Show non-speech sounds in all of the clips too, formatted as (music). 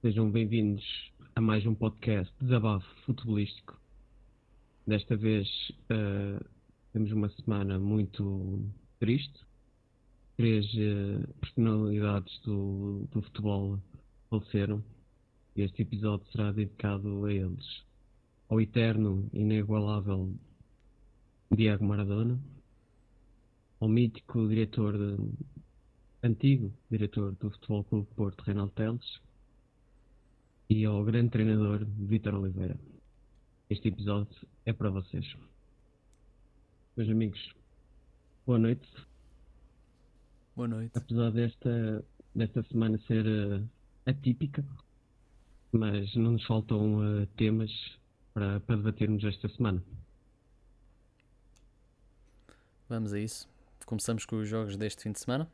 Sejam bem-vindos a mais um podcast Desabafo Futebolístico. Desta vez uh, temos uma semana muito triste. Três uh, personalidades do, do futebol faleceram. E este episódio será dedicado a eles. Ao eterno, inigualável Diego Maradona, ao mítico diretor, de, antigo diretor do Futebol Clube Porto, Reinaldo Teles, e ao grande treinador Vitor Oliveira. Este episódio é para vocês. Meus amigos, boa noite. Boa noite. Apesar desta, desta semana ser uh, atípica, mas não nos faltam uh, temas para, para debatermos esta semana. Vamos a isso. Começamos com os jogos deste fim de semana.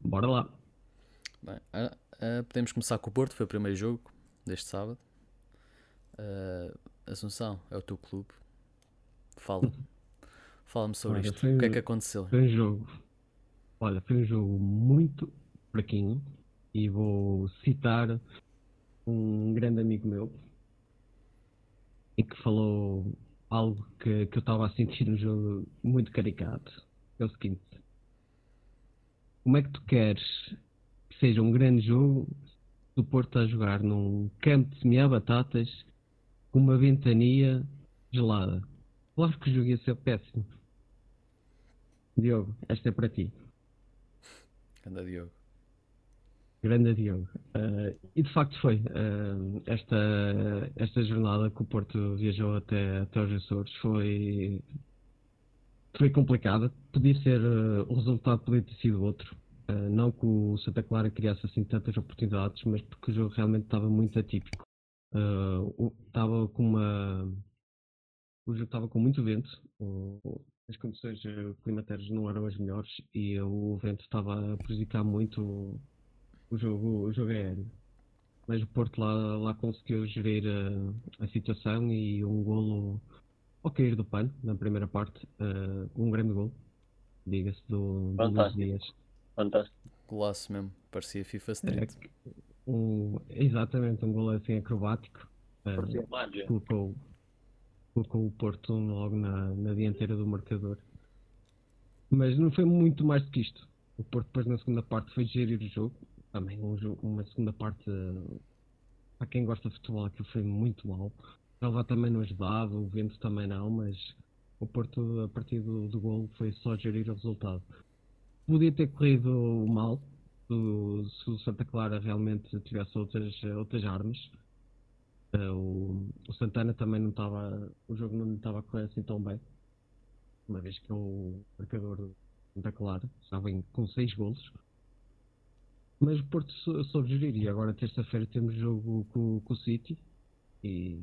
Bora lá. Bem, uh, uh, podemos começar com o Porto, foi o primeiro jogo deste sábado. Uh, Assunção, é o teu clube. Fala. Fala-me sobre Olha, isto. O que é que aconteceu? Foi um jogo. Olha, foi um jogo muito fraquinho. E vou citar um grande amigo meu e que falou algo que, que eu estava a sentir no jogo muito caricato. É o seguinte: como é que tu queres que seja um grande jogo se o Porto a jogar num campo de semear batatas com uma ventania gelada? Claro que o jogo ia ser péssimo. Diogo, esta é para ti. Anda, Diogo. Grande Diogo. Uh, e de facto foi. Uh, esta, esta jornada que o Porto viajou até, até os Açores foi, foi complicada. Podia ser, uh, o resultado podia ter sido outro. Não que o Santa Clara criasse assim tantas oportunidades, mas porque o jogo realmente estava muito atípico. estava com uma. O jogo estava com muito vento. as condições climatéricas não eram as melhores e o vento estava a prejudicar muito o jogo, o jogo aéreo. Mas o Porto lá, lá conseguiu gerir a, a situação e um golo ao cair do pano na primeira parte. Uh, um grande golo, diga-se, do, do Luís Dias. Fantástico. Golaço mesmo, parecia FIFA Street. É, um, exatamente, um golo assim acrobático. Uh, colocou, colocou o Porto logo na, na dianteira do marcador. Mas não foi muito mais do que isto. O Porto depois na segunda parte foi gerir o jogo, também um jogo, uma segunda parte para quem gosta de futebol aquilo foi muito mal. O Relva também não ajudava, o vento também não, mas o Porto a partir do, do gol foi só gerir o resultado. Podia ter corrido mal se, o Santa Clara realmente tivesse outras, outras armas. Uh, o, o, Santana também não estava. O jogo não estava a correr assim tão bem. Uma vez que o marcador do Santa Clara estava com 6 golos. Mas o Porto soube gerir e agora terça-feira temos jogo com, com, o City e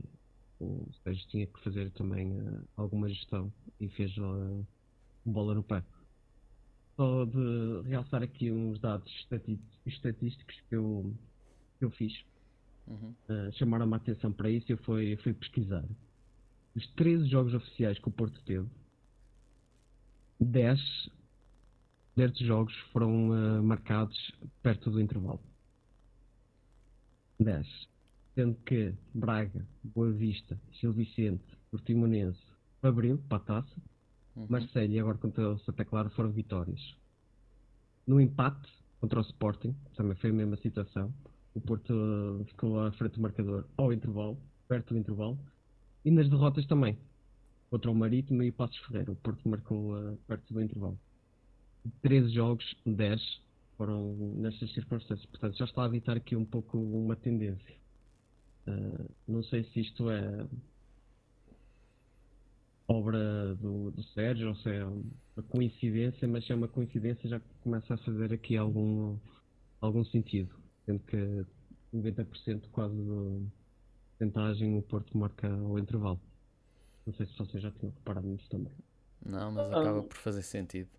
o Sérgio tinha que fazer também uh, alguma gestão e fez uh, bola no pé. Só de realçar aqui uns dados estatísticos que eu, que eu fiz. Uhum. Uh, chamaram-me a atenção para isso e eu fui, fui pesquisar. Os 13 jogos oficiais que o Porto teve, 10 destes jogos foram uh, marcados perto do intervalo. 10. Sendo que Braga, Boa Vista, Gil Vicente, Portimonense, Abril, para a taça, uhum. E agora contra o Santa Clara foram vitórias. No empate contra o Sporting, também foi a mesma situação. O Porto ficou à frente do marcador ao intervalo, perto do intervalo. E nas derrotas também. Contra o Marítimo e o Passos Ferreira. O Porto marcou uh, perto do intervalo. 13 jogos, 10 foram nestas circunstâncias. Portanto, já está a evitar aqui um pouco uma tendência. Uh, não sei se isto é obra do, do Sérgio ou se é uma coincidência, mas se é uma coincidência já começa a fazer aqui algum, algum sentido. Sendo que 90% quase de porcentagem o Porto marca ao intervalo. Não sei se vocês já tinham reparado nisso também. Não, mas acaba por fazer sentido.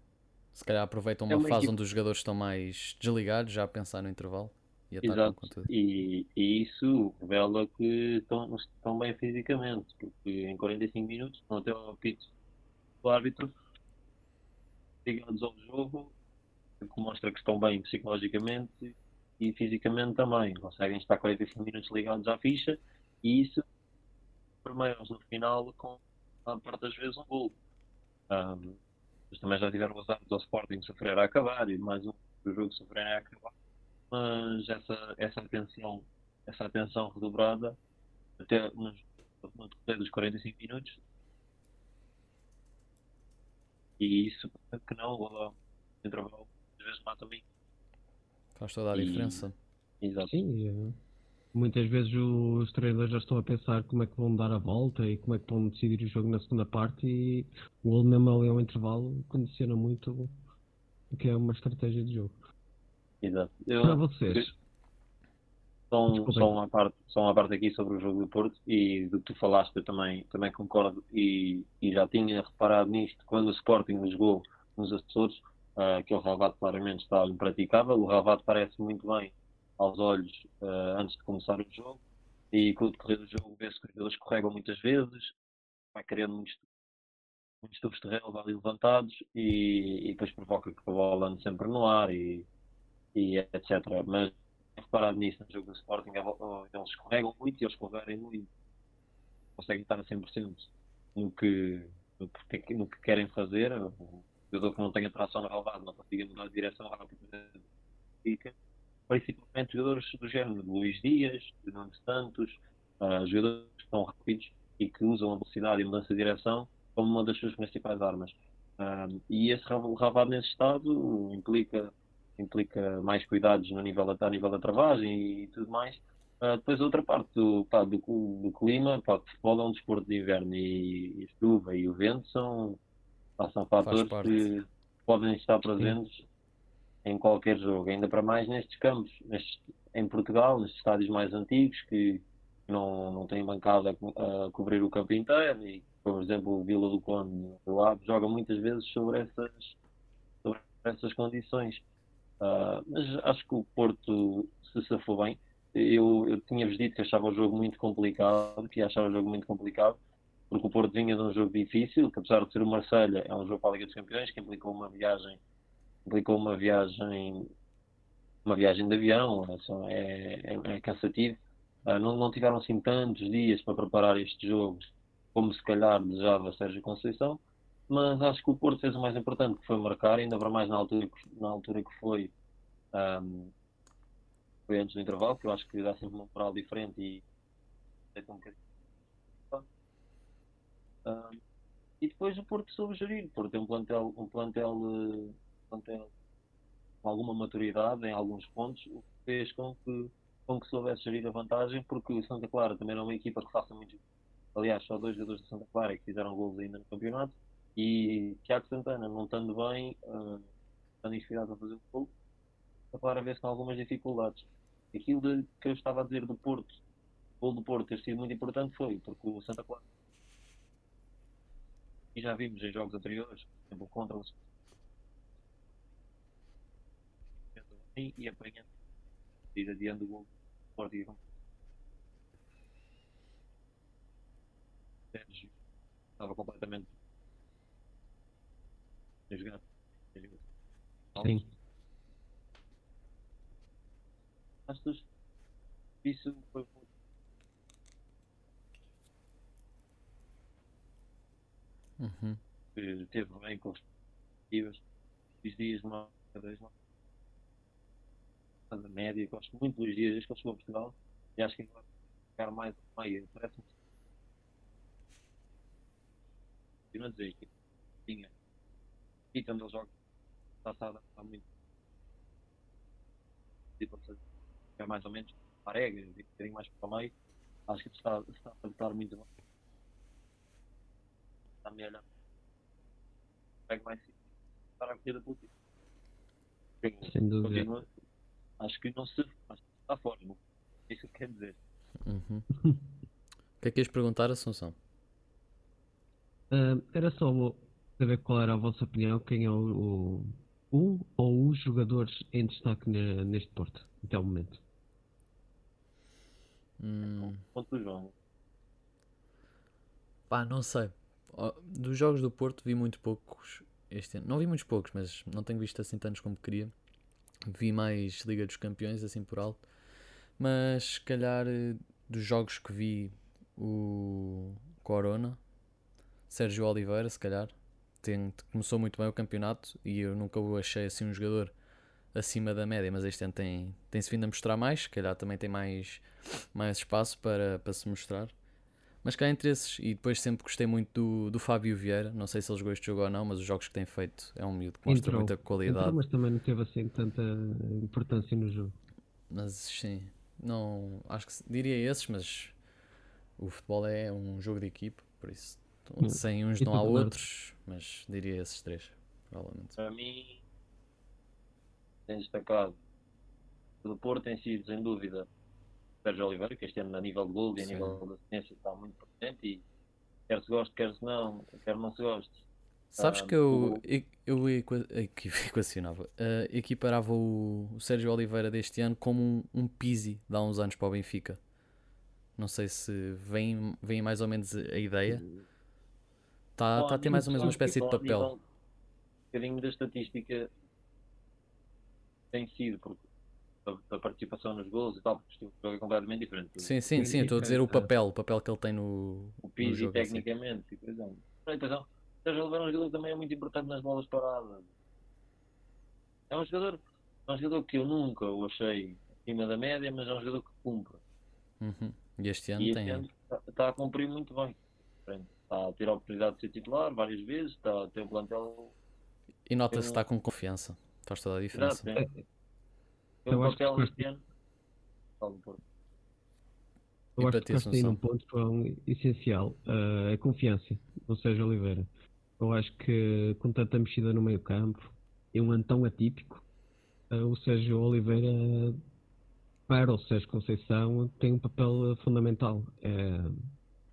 Se calhar aproveitam uma, é uma fase equipe... onde os jogadores estão mais desligados, já a pensar no intervalo. E Exato. Com tudo. E, e isso revela que estão, estão bem fisicamente, porque em 45 minutos estão até ao apito do árbitro, ligados ao jogo, que mostra que estão bem psicologicamente e fisicamente também. Conseguem estar 45 minutos ligados à ficha e isso primeiros no final com a parte das vezes um gol. Um, mas também já tiveram os anos ao Sporting sofrer a acabar e mais um jogo sofrer a acabar. Mas essa, essa atenção, essa atenção redobrada até nos, no decorrer dos 45 minutos e isso que não, o intervalo às vezes mata-me. Faz toda a e... diferença. Exato. Sim, é. muitas vezes os treinadores já estão a pensar como é que vão dar a volta e como é que vão decidir o jogo na segunda parte e o mesmo ali ao intervalo condiciona muito o que é uma estratégia de jogo. Exato. Eu, Para vocês, só, só, uma parte, só uma parte aqui sobre o jogo do Porto e do que tu falaste eu também, também concordo e, e já tinha reparado nisto quando o Sporting jogou nos Açores, uh, que o Ravato claramente estava impraticável. O Ravato parece muito bem aos olhos uh, antes de começar o jogo e com o decorrer do jogo vê-se que os jogadores escorregam muitas vezes, vai criando muitos, muitos tubos de relva ali levantados e, e depois provoca que a bola ande sempre no ar e, e etc. Mas reparado nisso no jogo do Sporting, eles escorregam muito e eles escorregarem muito conseguem estar a 100% no que, no que, no que querem fazer. O jogador que não tenha tração no relevado não consiga mudar de direção fica. Principalmente jogadores do género de Luís Dias, de Nuno Santos, uh, jogadores que estão rápidos e que usam a velocidade e mudança de direção como uma das suas principais armas. Uh, e esse Ravado nesse estado implica implica mais cuidados no nível da, a nível da travagem e tudo mais. Uh, depois a outra parte do, pá, do, do, clima, pá, o futebol é um desporto de inverno e, e a chuva e o vento são, pá, são fatores que podem estar presentes Sim. em qualquer jogo, ainda para mais nestes campos, nestes, em Portugal, nestes estádios mais antigos que não, não têm bancada a, a cobrir o campo inteiro e, por exemplo, o Vila do Conde do Lado joga muitas vezes sobre essas, sobre essas condições. Uh, mas acho que o Porto se safou bem. Eu, eu tinha-vos dito que achava o jogo muito complicado, que achava o jogo muito complicado, porque o Porto vinha de um jogo difícil, que apesar de ser o Marselha é um jogo para a Liga dos Campeões, que implicou uma viagem, implicou uma viagem, uma viagem de avião, é, é, é cansativo. Uh, não, não tiveram assim tantos dias para preparar este jogo, como se calhar desejava Sérgio Conceição mas acho que o Porto fez o mais importante, que foi marcar, ainda para mais na altura que, na altura que foi, um, foi antes do intervalo, que eu acho que dá sempre uma moral diferente e um e depois o Porto soube gerir, Porto tem um plantel, um plantel, um plantel com alguma maturidade em alguns pontos, o que fez com que, com que soubesse gerir a vantagem, porque o Santa Clara também era uma equipa que faça muito. Aliás, só dois jogadores de Santa Clara que fizeram gols ainda no campeonato e Tiago Santana, não estando bem, uh, estando inspirado a fazer o gol, a Clara vê-se com algumas dificuldades. Aquilo de, que eu estava a dizer do Porto, o gol do Porto ter sido muito importante foi porque o Santa Clara e já vimos em jogos anteriores, por exemplo, contra o e apanhando e adiando o gol do Porto estava completamente a jogar. Sim. Achas isso foi Uhum. Teve bem com as perspectivas. Os dias cada vez mais. A média, gosto muito dos dias desde que ele chegou a Portugal e acho que vai ficar mais meio. Parece-me. Continuo a dizer que tinha e quando ele joga está-se a adaptar muito. Tipo, é mais ou menos parega, um bocadinho mais para o meio. Acho que está, está a adaptar muito bem. Está a me olhar. Pega mais para a corrida política. Sem dúvida. Continua, acho que não se. Acho que está fora. Não? É isso que quer dizer. Uhum. (laughs) o que é que ias perguntar, Assunção? Uh, era só saber qual era a vossa opinião, quem é o, o, um ou os jogadores em destaque neste Porto, até o momento. Hum. Ponto João. Pá, não sei. Dos jogos do Porto vi muito poucos este ano. Não vi muitos poucos, mas não tenho visto assim tantos como queria. vi mais Liga dos Campeões, assim por alto. Mas se calhar eh, dos jogos que vi o Corona, Sérgio Oliveira, se calhar, tem, começou muito bem o campeonato e eu nunca o achei assim um jogador acima da média, mas este ano tem, tem-se vindo a mostrar mais, se calhar também tem mais, mais espaço para, para se mostrar. Mas cá entre esses, e depois sempre gostei muito do, do Fábio Vieira, não sei se ele jogou este jogo ou não, mas os jogos que tem feito é um miúdo que mostra Entrou. muita qualidade. Entrou, mas também não teve assim tanta importância no jogo. Mas sim, não, acho que diria esses, mas o futebol é um jogo de equipe, por isso hum. sem uns não há outros, mas diria esses três, provavelmente. Para mim, tem destacado o Porto tem sido, sem dúvida, Sérgio Oliveira, que este ano a nível de gol e a nível de assistência está muito presente e quer se goste, quer se não, quer não se goste. Sabes que eu, eu, eu (laughs) equacionava, uh, equiparava o, o Sérgio Oliveira deste ano como um, um Pizzi de há uns anos para o Benfica. Não sei se vem, vem mais ou menos a ideia. Está tá a ter mais ou menos uma espécie de papel. Um bocadinho da estatística tem sido, porque a, participação nos gols e tal, porque o jogo é completamente diferente. Sim, sim, sim, estou a dizer o papel, o papel que ele tem no. O Pizzi, tecnicamente, assim. por exemplo. Atenção, Sérgio Oliveira é um jogador que também é muito importante nas bolas paradas. É um jogador, é um jogador que eu nunca o achei acima da média, mas é um jogador que cumpre. Uhum. E este ano e tem. Este está, está, a cumprir muito bem. Está a ter a oportunidade de ser titular várias vezes, está a ter um plantel. E nota-se que está com confiança. Faz toda a diferença. Exato, é. Eu, eu acho que este ano. Eu acho que aí num ponto João, essencial, uh, a confiança ou seja Oliveira. Eu acho que com tanta mexida no meio campo, é um ano tão atípico, uh, o Sérgio Oliveira para o Sérgio Conceição tem um papel fundamental. É,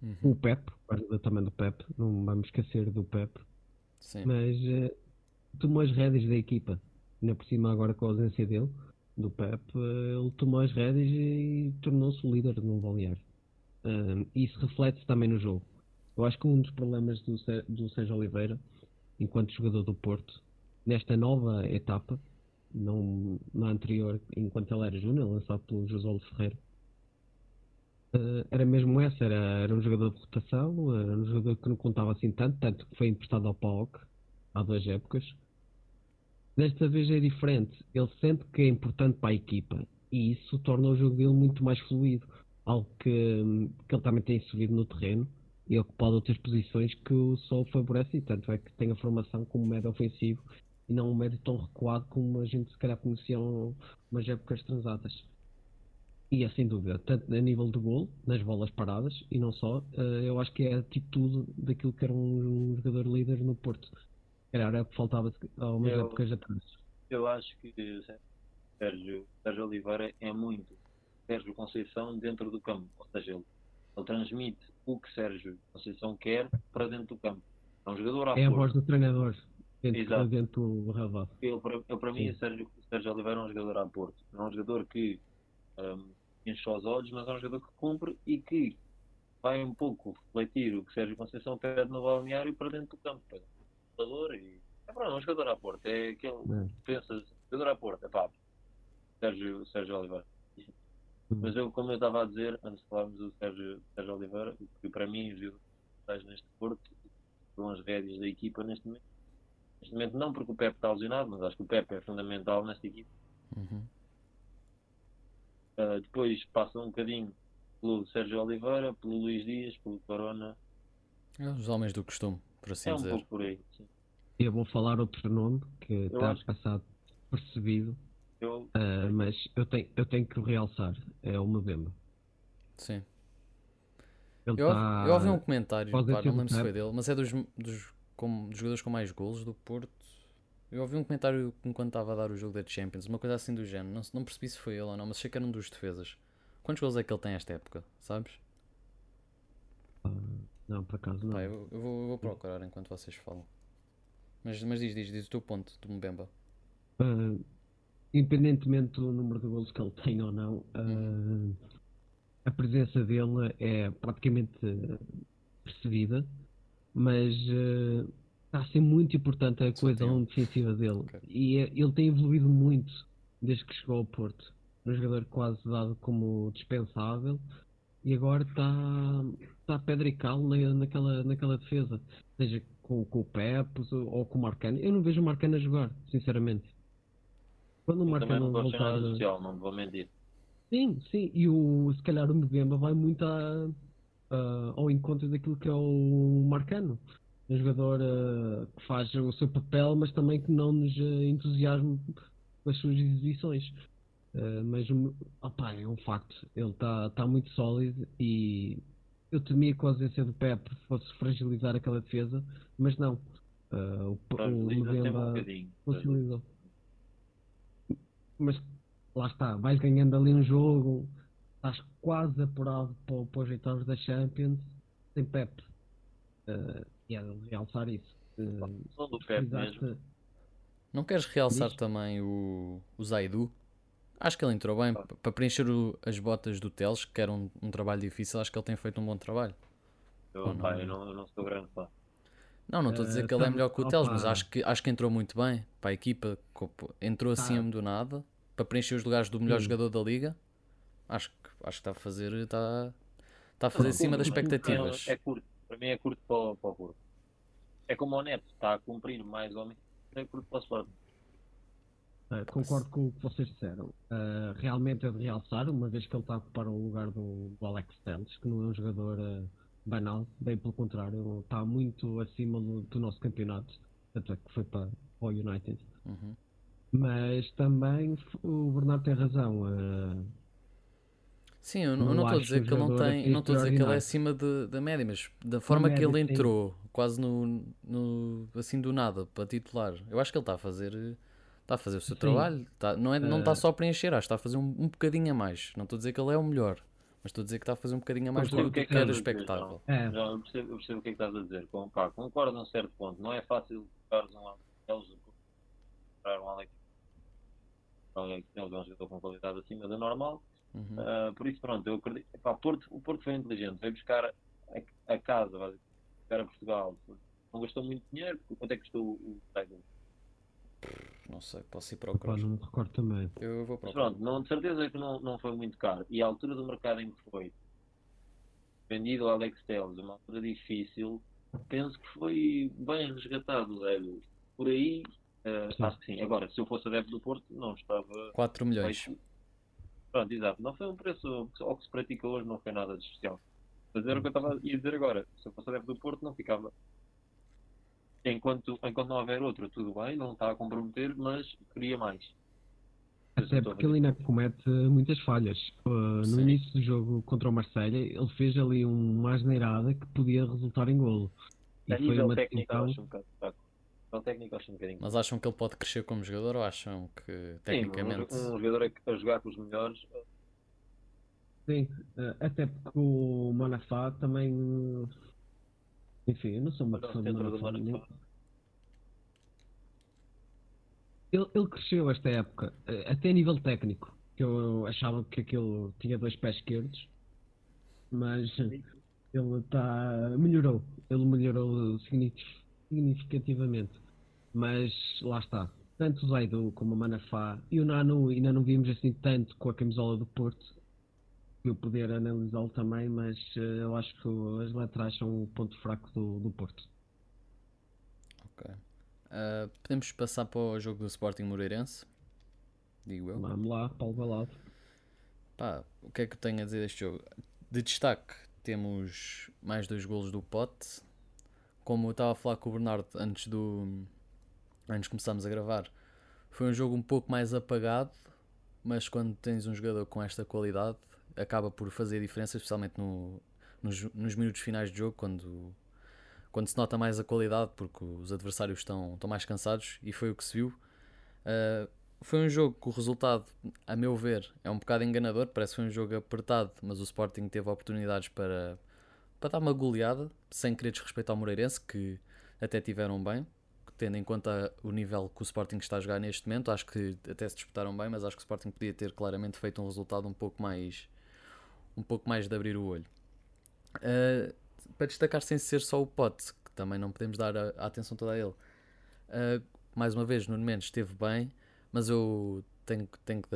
uhum. O Pep, também do Pep, não vamos esquecer do Pep, Sim. mas uh, tomou as rédeas da equipa, ainda por cima agora com a ausência dele do Pep, ele tomou as rédeas e tornou-se o líder no balneário. Um, isso reflete-se também no jogo. Eu acho que um dos problemas do, do Sérgio Oliveira, enquanto jogador do Porto, nesta nova etapa, não na anterior, enquanto ele era júnior, lançado pelo José Ferreira, uh, era mesmo essa, era, era um jogador de rotação, era um jogador que não contava assim tanto, tanto que foi emprestado ao PAOK há duas épocas, Desta vez é diferente. Ele sente que é importante para a equipa e isso torna o jogo dele muito mais fluido. Algo que, que ele também tem subido no terreno e ocupado outras posições que o Sol favorece e tanto é que tem a formação como médio ofensivo e não um médio tão recuado como a gente se calhar conhecia umas épocas transatas. E é sem dúvida, tanto a nível de gol, nas bolas paradas e não só, eh, eu acho que é a atitude daquilo que era um jogador líder no Porto era que faltava há umas eu, épocas atrás. Eu acho que Sérgio, Sérgio Oliveira é muito Sérgio Conceição dentro do campo. Ou seja, ele, ele transmite o que Sérgio Conceição quer para dentro do campo. É um jogador à É a voz do treinador dentro, Exato. dentro do relevado. Eu, para, eu, para mim, Sérgio, Sérgio Oliveira é um jogador a Porto. É um jogador que um, enche os olhos, mas é um jogador que cumpre e que vai um pouco refletir o que Sérgio Conceição pede no balneário para dentro do campo jogador e. É pronto, um jogador à porta. É aquele é. pensas, jogador à porta, é pá. Sérgio, Sérgio Oliveira. Hum. Mas eu, como eu estava a dizer, antes de falarmos do Sérgio, Sérgio Oliveira, que para mim os jogadores neste Porto são as rédeas da equipa neste momento. Neste momento não porque o Pepe está lesionado, mas acho que o Pepe é fundamental nesta equipa. Uhum. Uh, depois passa um bocadinho pelo Sérgio Oliveira, pelo Luís Dias, pelo Corona. É os homens do costume por assim é dizer. um pouco por aí, sim. Eu vou falar outro nome que eu está acho... passado percebido, eu... Uh, mas eu tenho, eu tenho que realçar, é o Mbemba. Sim. Ele eu, tá... eu ouvi um comentário, pá, não lembro se foi dele, mas é dos, dos, com, dos jogadores com mais golos do Porto. Eu ouvi um comentário enquanto estava a dar o jogo da Champions, uma coisa assim do género. Não, não percebi se foi ele ou não, mas achei que era um dos defesas. Quantos gols é que ele tem esta época, sabes? Uh, não, por acaso não. eu, eu, vou, eu, vou, procurar enquanto vocês falam. Mas, mas diz, diz, diz o teu ponto do Mbemba. Uh, independentemente do número de gols que ele tem ou não, uh, a presença dele é praticamente percebida, mas uh, está a ser muito importante a coesão defensiva dele. Okay. E é, ele tem evoluído muito desde que chegou ao Porto. Um jogador quase dado como dispensável e agora está tá pedra e cal na, naquela, naquela defesa. Seja com, com o Pep ou com o Marcano. Eu não vejo o Marcano a jogar, sinceramente. Quando o Marcano voltar. Social, não vou mentir. Sim, sim. E o, se calhar o Mbemba vai muito a, a, ao encontro daquilo que é o Marcano. Um jogador uh, que faz o seu papel, mas também que não nos uh, entusiasma com as suas exibições. Uh, mas opa, é um facto, ele está tá muito sólido e eu temia que a ausência do Pep fosse fragilizar aquela defesa, mas não. Uh, o, Mbemba um Mas lá está, vais ganhando ali um jogo, estás quase apurado para, para os oitavos da Champions, sem Pep. Uh, e é realçar isso. Uh, do Pep mesmo. Não queres realçar Diz? também o, o Zaidu? Acho que ele entrou bem ah. para preencher o, as botas do Teles, que era um, um, trabalho difícil. Acho que ele tem feito um bom trabalho. Eu, não, eu não, eu não sou grande fã. Não, não estou a dizer uh, que ele é melhor que o Teles, mas acho que, acho que entrou muito bem para a equipa. Entrou assim tá. do nada para preencher os lugares do melhor Sim. jogador da liga. Acho que, acho que está a fazer. Está, está a fazer acima das expectativas. É curto. Para mim é curto para, para o Porto. É como o Neto, está a cumprir mais ou menos. É curto para o Sporting. Uh, concordo com o que vocês disseram. Uh, realmente é de realçar, uma vez que ele está a ocupar o lugar do, do Alex Telles, que não é um jogador uh, banal, bem pelo contrário, está muito acima do, do nosso campeonato, até que foi para, para o United. Uhum. Mas também o Bernardo tem razão. Sim, eu não estou a dizer que ele não tem, não estou a dizer que ele é acima de, da média, mas da forma média, que ele entrou, sim. quase no, no assim do nada, para titular, eu acho que ele está a fazer Está a fazer o seu Sim. trabalho, está, não, é, não está eh, só a preencher, acho que está a fazer um, um bocadinho a mais. Não estou a dizer que ele é o melhor, mas estou a dizer que está a fazer um bocadinho a mais do que, que, que era expectável. É. Eu, percebo, eu percebo o que é que estás a dizer. Com, pá, concordo a um certo ponto. Não é fácil colocares um Alex para um Alex Alex é um jogador com qualidade acima da normal. Uhum. Uh, por isso, pronto, eu acredito. Pá, Porto, o Porto foi inteligente, veio buscar a, a casa, vai buscar a Portugal. Não gastou muito dinheiro, quanto é que custou o Tiger? Não sei, posso ir procurar. Opa, não me recordo também. Eu vou procurar. pronto, não, de certeza que não, não foi muito caro. E a altura do mercado em que foi vendido ao Alex Telles, uma altura difícil, penso que foi bem resgatado, Zé. Por aí, uh, acho que sim. Agora, se eu fosse adepto do Porto, não estava. 4 milhões. Feito. Pronto, exato. Não foi um preço. Ao que se pratica hoje não foi nada de especial. Mas era o que eu estava a dizer agora. Se eu fosse adepto do Porto, não ficava enquanto, enquanto não houver outro, tudo bem, não está a comprometer, mas queria mais. Até porque ele ainda comete muitas falhas. Uh, no início do jogo contra o Marselha ele fez ali uma asneirada que podia resultar em golo. E a foi uma técnico, acho um bocado técnico, acho um bocadinho. Mas acham que ele pode crescer como jogador ou acham que tecnicamente. Sim, um, um jogador a jogar com os melhores. Sim, uh, até porque o Manafá também enfim, eu não sou uma pessoa de Manafá. Ele, ele cresceu esta época, eh, até a nível técnico, que eu achava que aquilo tinha dois pés esquerdos, mas ele está melhorou, ele melhorou significativamente. Mas lá está, tanto o Zaidu como o Manafá e o Nanu ainda não vimos assim tanto com a camisola do Porto, eu poder analisá-lo também, mas uh, eu acho que as laterais são o ponto fraco do, do Porto. Ok. Uh, podemos passar para o jogo do Sporting Moreirense? Digo eu. Vamos lá, Paulo Balado. Pá, o que é que eu tenho a dizer deste jogo? De destaque, temos mais dois golos do Pote. Como eu estava a falar com o Bernardo antes do. Antes de começarmos a gravar, foi um jogo um pouco mais apagado, mas quando tens um jogador com esta qualidade, acaba por fazer diferença, especialmente no, nos, nos, minutos finais de jogo, quando, quando se nota mais a qualidade, porque os adversários estão, estão mais cansados, e foi o que se viu. Uh, foi um jogo que o resultado, a meu ver, é um bocado enganador. Parece que foi um jogo apertado, mas o Sporting teve oportunidades para, para dar uma goleada, sem querer desrespeitar o Moreirense, que até tiveram bem, tendo em conta o nível que o Sporting está a jogar neste momento. Acho que até se disputaram bem, mas acho que o Sporting podia ter claramente feito um resultado um pouco mais um pouco mais de abrir o olho. Uh, para destacar sem ser só o Pote, que também não podemos dar a, a atenção toda a ele. Uh, mais uma vez, Nuno Mendes esteve bem, mas eu tenho, tenho que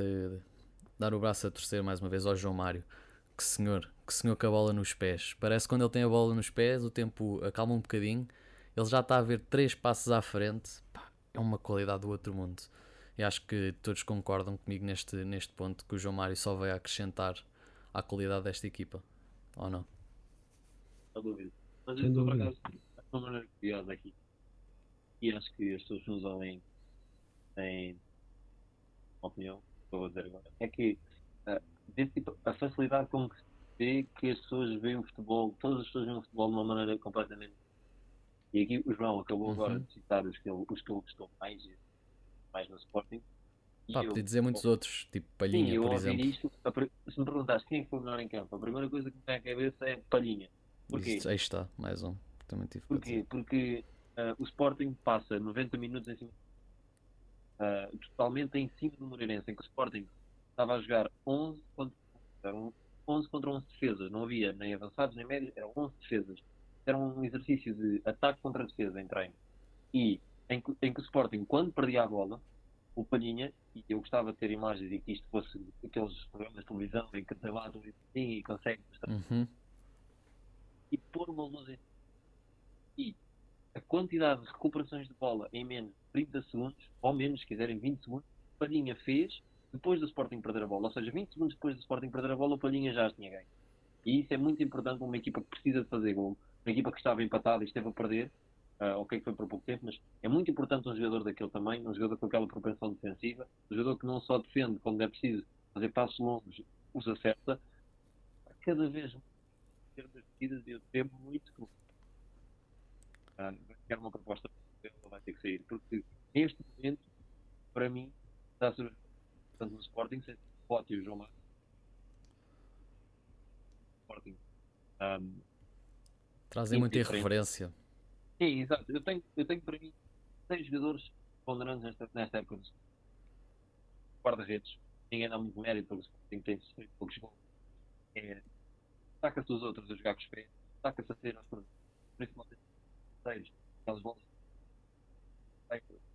dar o braço a torcer mais uma vez ao João Mário. Que senhor, que senhor com a bola nos pés. Parece que quando ele tem a bola nos pés, o tempo acalma um bocadinho. Ele já está a ver três passos à frente. Pá, é uma qualidade do outro mundo. E acho que todos concordam comigo neste, neste ponto que o João Mário só vai acrescentar à qualidade desta equipa. Ou não? Sem dúvida. Mas eu estou, por acaso, uma maneira curiosa aqui. E acho que as pessoas nos ouvem em opinião, estou a dizer agora, é que tipo, a facilidade com que se vê que as pessoas veem o futebol, todas as pessoas veem o futebol de uma maneira completamente. E aqui o João acabou uhum. agora de citar os que ele, os que ele gostou mais, mais no Sporting. Pá, podia dizer muitos outros, tipo Palhinha, sim, por exemplo. Isto, se me perguntaste quem é foi o melhor em campo, a primeira coisa que me vem à cabeça é Palhinha. Porquê? Aí está, mais um. Também tive Porquê? Porque uh, o Sporting passa 90 minutos em cima uh, totalmente em cima do Moreirense, em que o Sporting estava a jogar 11 contra, eram 11 contra 11 defesas, não havia nem avançados nem médios, eram 11 defesas. Era um exercício de ataque contra defesa em treino. E em que, em que o Sporting, quando perdia a bola, o Palhinha, e eu gostava de ter imagens e que isto fosse aqueles programas de televisão em que debatem e consegue uhum. e pôr uma luz em e a quantidade de recuperações de bola em menos de 30 segundos, ou menos, se quiserem 20 segundos, o Palhinha fez depois do Sporting perder a bola. Ou seja, 20 segundos depois do Sporting perder a bola, o Palhinha já tinha ganho. E isso é muito importante para uma equipa que precisa de fazer gol. Uma equipa que estava empatada e esteve a perder, uh, ok que foi por pouco tempo, mas é muito importante um jogador daquele tamanho, um jogador com aquela propensão defensiva, um jogador que não só defende quando é preciso fazer passos longos, os acerta, cada vez mais ter das eu temo muito que ah, quer uma proposta ele vai ter que sair. Porque neste momento, para mim, está a ser tanto no Sporting, o Pote e o João Marcos. Sporting. Um, Trazem muita irreverência. Sim, exato. Eu tenho, eu tenho para mim seis jogadores ponderantes nesta, nesta época de guarda-redes. Ninguém dá muito mérito porque o Sporting tem poucos gols. É, Saca-se os outros a jogar com os pés, saca-se a ser principalmente terceiros, aquelas bolas.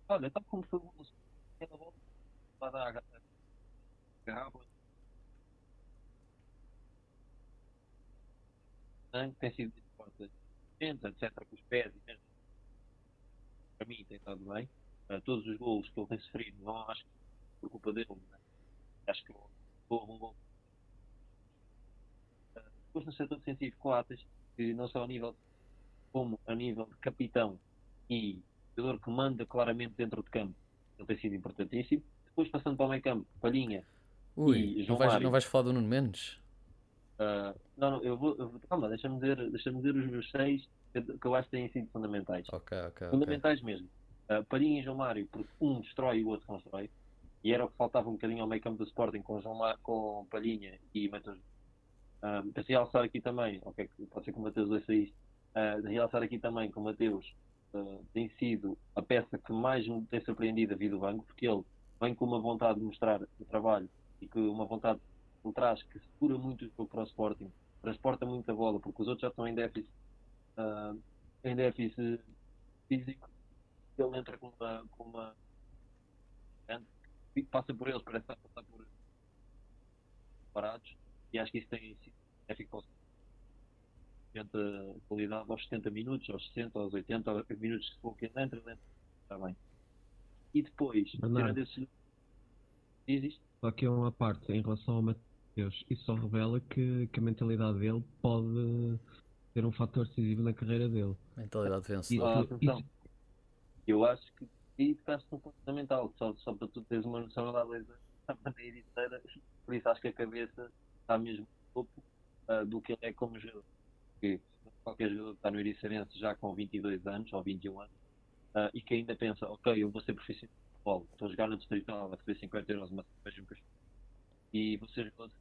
Olha, está como foi o aquela bola lá da garrafa. Tem sido forte, etc. Com os pés e mesmo. Para mim tem estado bem. Uh, todos os gols que ele tem sofrido, não acho que por culpa dele, né? acho que houve um gol. Uh, depois no setor defensivo, Coates, que não só a nível como a nível de capitão e jogador que manda claramente dentro de campo, ele tem sido importantíssimo. Depois passando para o meio campo, Palhinha Ui, não vais, não vais falar do Nuno Mendes? Uh, não, não, eu vou, eu calma, deixa-me dizer, deixa dizer os meus seis que eu acho que têm sido fundamentais. Okay, okay, fundamentais okay. mesmo. Uh, e João Mário, porque um destrói e o outro constrói. E era o que faltava um bocadinho ao meio campo do Sporting com, João Mar... com Palhinha e Matheus. Uh, para realçar aqui também, ok, pode ser que o Matheus ouça isto, uh, de realçar aqui também que o Mateus uh, tem sido a peça que mais me tem surpreendido a vida do banco, porque ele vem com uma vontade de mostrar o trabalho e que uma vontade por trás que segura muito o jogo para o Sporting, transporta muito a bola, porque os outros já estão em déficit, uh, em déficit físico, ele entra com uma, com uma passa por eles, parece passar por parados, e acho que isso tem sido eficaz 70 qualidade aos 70 minutos, aos 60, aos 80 minutos que for que entra, entra, está bem. E depois, tirando esses. Diz Só que é uma parte em relação ao Mateus, isso só revela que, que a mentalidade dele pode ser um fator decisivo na carreira dele. Mentalidade vencedora. Ah, atenção. Eu acho que aí tocaste um ponto fundamental, só, só para tu teres uma noção da beleza da maneira inteira, por isso acho que a cabeça está mesmo no topo uh, do que ele é como jogador que qualquer jogador que está no Ericerense já com 22 anos ou 21 anos uh, e que ainda pensa, ok, eu vou ser profissional futebol, estou a jogar no Distrital, vou receber 50 euros uma cerveja e vou ser jogador.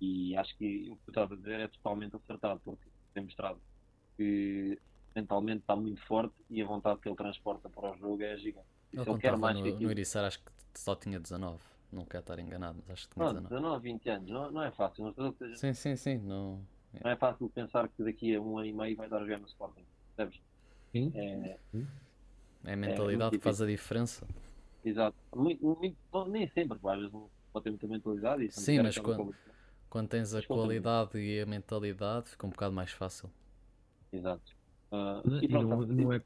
E acho que o que eu estava a dizer é totalmente acertado, porque tem mostrado que mentalmente está muito forte e a vontade que ele transporta para o jogo é gigante. Ele, ele quer mais no, que no Ericeira acho que só tinha 19. Não quero estar enganado, mas acho que tinha não, 19. 19, 20 anos, não, não é fácil. Não seja... Sim, sim, sim. Não, não é fácil pensar que daqui a um ano e meio vai dar a jogar no Sporting, percebes? Sim. É, é a mentalidade é que faz a diferença. Exato. Muito, muito, nem sempre, às vezes pode ter muita mentalidade. E Sim, mas quando, quando tens a qualidade e a mentalidade fica um bocado mais fácil. Exato. Uh, e pronto, não, não é,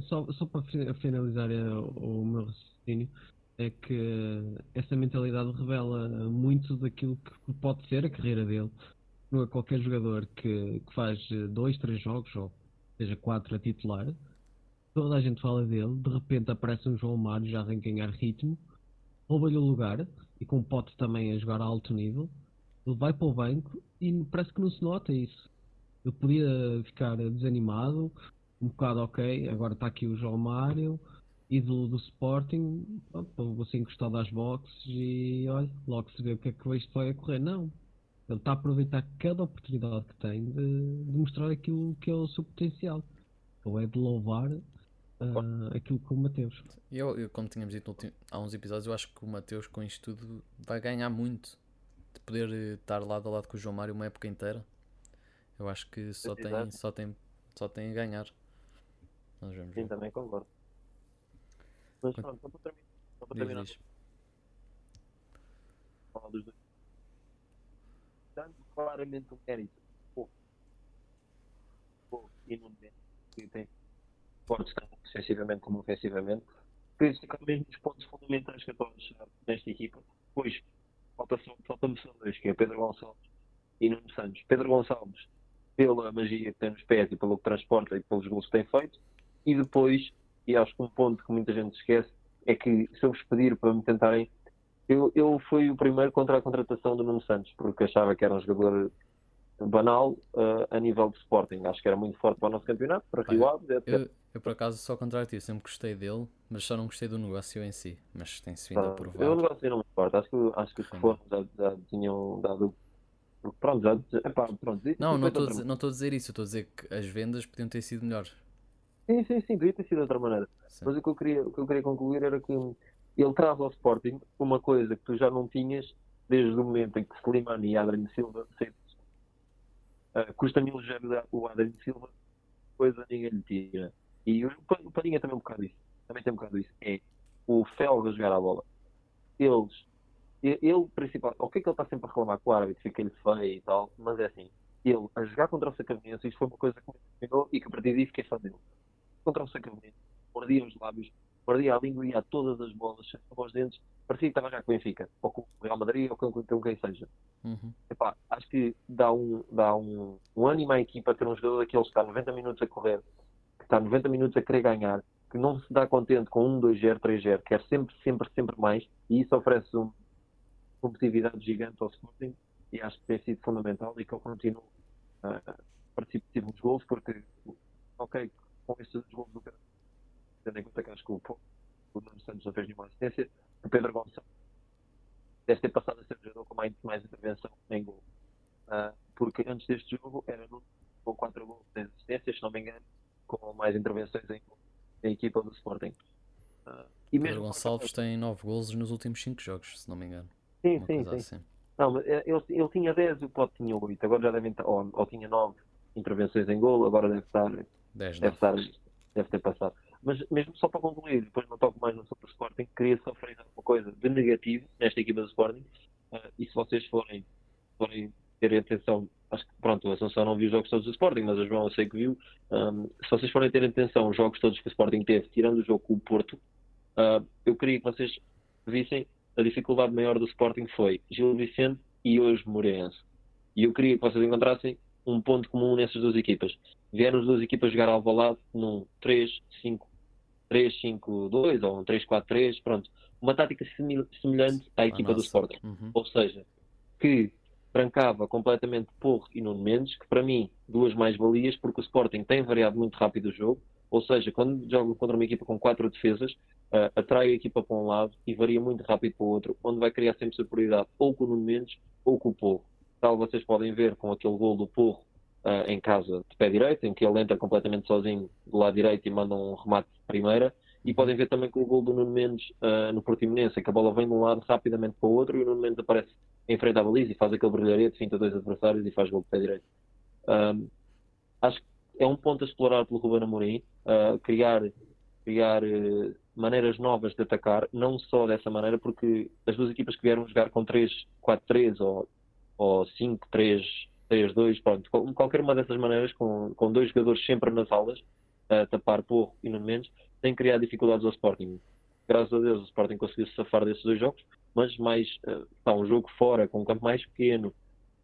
só, só para finalizar eh, o meu raciocínio, é que essa mentalidade revela muito daquilo que pode ser a carreira dele. Não é qualquer jogador que, que faz dois, três jogos, ou seja, quatro a titular, toda a gente fala dele, de repente aparece um João Mário já vem ganhar ritmo, rouba-lhe o lugar, e com o Pote também a jogar a alto nível, ele vai para o banco e parece que não se nota isso. Ele podia ficar desanimado, um bocado ok, agora está aqui o João Mário, ídolo do Sporting, vou ser encostado às boxes e olha, logo se vê o que é que isto vai a correr. Não. Ele está a aproveitar cada oportunidade que tem de, de mostrar aquilo que é o seu potencial. Ou é de louvar uh, aquilo que o Mateus. Eu, eu, como tínhamos dito há uns episódios, eu acho que o Mateus com isto tudo vai ganhar muito. De poder eh, estar lado a lado com o João Mário uma época inteira. Eu acho que só tem, só tem, só tem a ganhar. Nós vamos Sim, ver. também concordo. Mas pronto, só para terminar. Só para terminar. Dos dois. Tanto claramente um mérito. Pouco. Pouco. E não tem. tem fortes tanto defensivamente como ofensivamente. Principalmente mesmo os pontos fundamentais que eu estou a achar nesta equipa. Pois, falta-me falta só dois, que é Pedro Gonçalves e Nuno Santos. Pedro Gonçalves, pela magia que tem nos pés e pelo que transporta e pelos gols que tem feito. E depois e acho que um ponto que muita gente esquece é que se eu vos pedir para me tentarem. Eu, eu fui o primeiro contra a contratação do Nuno Santos, porque achava que era um jogador banal uh, a nível de Sporting. Acho que era muito forte para o nosso campeonato, para Rio Ave, etc. Eu, eu, por acaso, só contrário a ti, sempre gostei dele, mas só não gostei do negócio em si. Mas tem-se vindo a provar. Eu o negócio não me importa. Acho que, acho que os que foram já, já tinham dado Pronto, já, epá, pronto. Não, não estou a dizer isso, estou a dizer que as vendas podiam ter sido melhores. Sim, sim, sim, podia ter sido de outra maneira. Sim. Mas o que, eu queria, o que eu queria concluir era que ele traz ao Sporting uma coisa que tu já não tinhas desde o momento em que Slimani e Adriano Silva saíram. Uh, custa mil géneros o Adriano Silva, coisa ninguém lhe tira. E o, o também é um bocado isso. Também tem um bocado isso. É o Felga jogar a bola. Eles, ele principal, o que é que ele está sempre a reclamar com o árbitro, fica-lhe feio e tal, mas é assim, ele a jogar contra o Sacamense, isto foi uma coisa que me ensinou e que a partir daí fiquei fã dele contra o Sacramento, mordia os lábios, mordia a língua e ia a todas as bolas, com os dentes, parecia que estava já com o Benfica, ou com o Real Madrid, ou com, com quem seja. Uhum. Epá, acho que dá, um, dá um, um ânimo à equipa ter um jogador daqueles que está 90 minutos a correr, que está 90 minutos a querer ganhar, que não se dá contente com 1, 2, 0, 3, 0, quer sempre, sempre, sempre mais, e isso oferece uma competitividade gigante ao Sporting, e acho que tem sido fundamental e que eu continuo a participar nos gols, porque, ok, com estes gols do Carlos, tendo em conta que acho que o, o Nuno Santos não fez nenhuma assistência, o Pedro Gonçalves deve ter passado a ser o jogador com mais, mais intervenção em gol. Uh, porque antes deste jogo era no, com 4 gols de assistências, se não me engano, com mais intervenções em, em equipa do Sporting. Uh, e Pedro Gonçalves tem 9 gols nos últimos 5 jogos, se não me engano. Sim, sim, sim. Assim. Não, mas ele, ele tinha 10 e o Pote tinha 8, agora já devem ou, ou tinha 9 intervenções em gol, agora deve estar 10, deve, estar, deve ter passado. Mas mesmo só para concluir, depois não toco mais no sobre o Sporting, queria só frisar uma coisa de negativo nesta equipa do Sporting. Uh, e se vocês forem, forem ter atenção, acho que pronto, a Assunção não viu os jogos todos do Sporting, mas o João eu sei que viu. Um, se vocês forem ter atenção os jogos todos que o Sporting teve, tirando o jogo com o Porto, uh, eu queria que vocês vissem a dificuldade maior do Sporting foi Gil Vicente e hoje Moreirense. E eu queria que vocês encontrassem um ponto comum nessas duas equipas. Vieram as duas equipas jogar ao lado num 3-5 3-5-2 ou um 3-4-3, pronto. Uma tática semelhante à equipa do Sporting. Uhum. Ou seja, que trancava completamente Porro e Nuno Mendes, que para mim, duas mais-valias, porque o Sporting tem variado muito rápido o jogo. Ou seja, quando joga contra uma equipa com quatro defesas, uh, atrai a equipa para um lado e varia muito rápido para o outro, onde vai criar sempre superioridade ou com o Nuno Mendes ou com o Porro tal vocês podem ver com aquele gol do Porro uh, em casa de pé direito, em que ele entra completamente sozinho do lado direito e manda um remate de primeira. E podem ver também com o gol do Nuno Mendes uh, no Portimonense, que a bola vem de um lado rapidamente para o outro e o Nuno Mendes aparece em frente à baliza e faz aquele brilharete, finta dois adversários e faz gol de pé direito. Um, acho que é um ponto a explorar pelo Ruben Amorim, uh, criar, criar uh, maneiras novas de atacar, não só dessa maneira, porque as duas equipas que vieram jogar com 3-4-3 ou, ou 5-3, 3-2, pronto, qualquer uma dessas maneiras, com, com dois jogadores sempre nas aulas, a tapar Porro e Nuno Mendes, tem criado dificuldades ao Sporting. Graças a Deus o Sporting conseguiu se safar desses dois jogos, mas mais está um jogo fora, com um campo mais pequeno,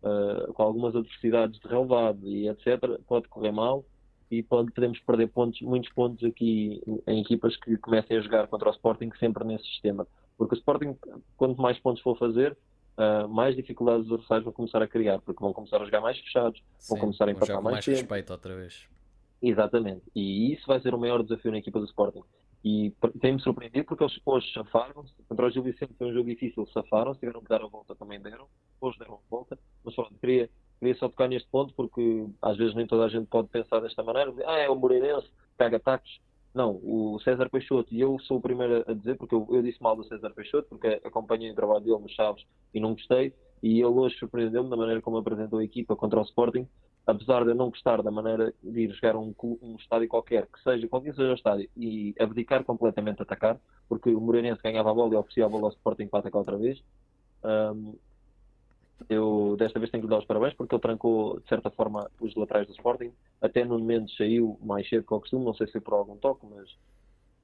uh, com algumas adversidades de relevado e etc., pode correr mal e pode, podemos perder pontos, muitos pontos aqui em equipas que comecem a jogar contra o Sporting sempre nesse sistema. Porque o Sporting, quanto mais pontos for fazer, uh, mais dificuldades os adversários vão começar a criar, porque vão começar a jogar mais fechados, Sim, vão começar a empatar mais, mais respeito outra vez. Exatamente. E isso vai ser o maior desafio na equipa do Sporting. E tem-me surpreendido porque eles hoje safaram-se. Contra o Gil Vicente foi um jogo difícil, safaram-se, tiveram que dar a volta, também deram. Hoje deram a volta. Mas pronto, queria, queria só tocar neste ponto porque às vezes nem toda a gente pode pensar desta maneira. Ah, é o Moreirense, pega ataques. Não, o César Peixoto, e eu sou o primeiro a dizer, porque eu, eu disse mal do César Peixoto, porque acompanhei o trabalho dele nos Chaves e não gostei, e ele hoje surpreendeu-me da maneira como apresentou a equipa contra o Sporting, apesar de eu não gostar da maneira de ir jogar um, um estádio qualquer, que seja, qualquer seja o estádio, e abdicar completamente a atacar, porque o Moreirense ganhava a bola e oferecia a bola ao Sporting para atacar outra vez. Um, eu desta vez tenho que dar os parabéns porque ele trancou de certa forma os laterais do Sporting. Até no Mendes saiu mais cedo que o costume, não sei se foi por algum toque, mas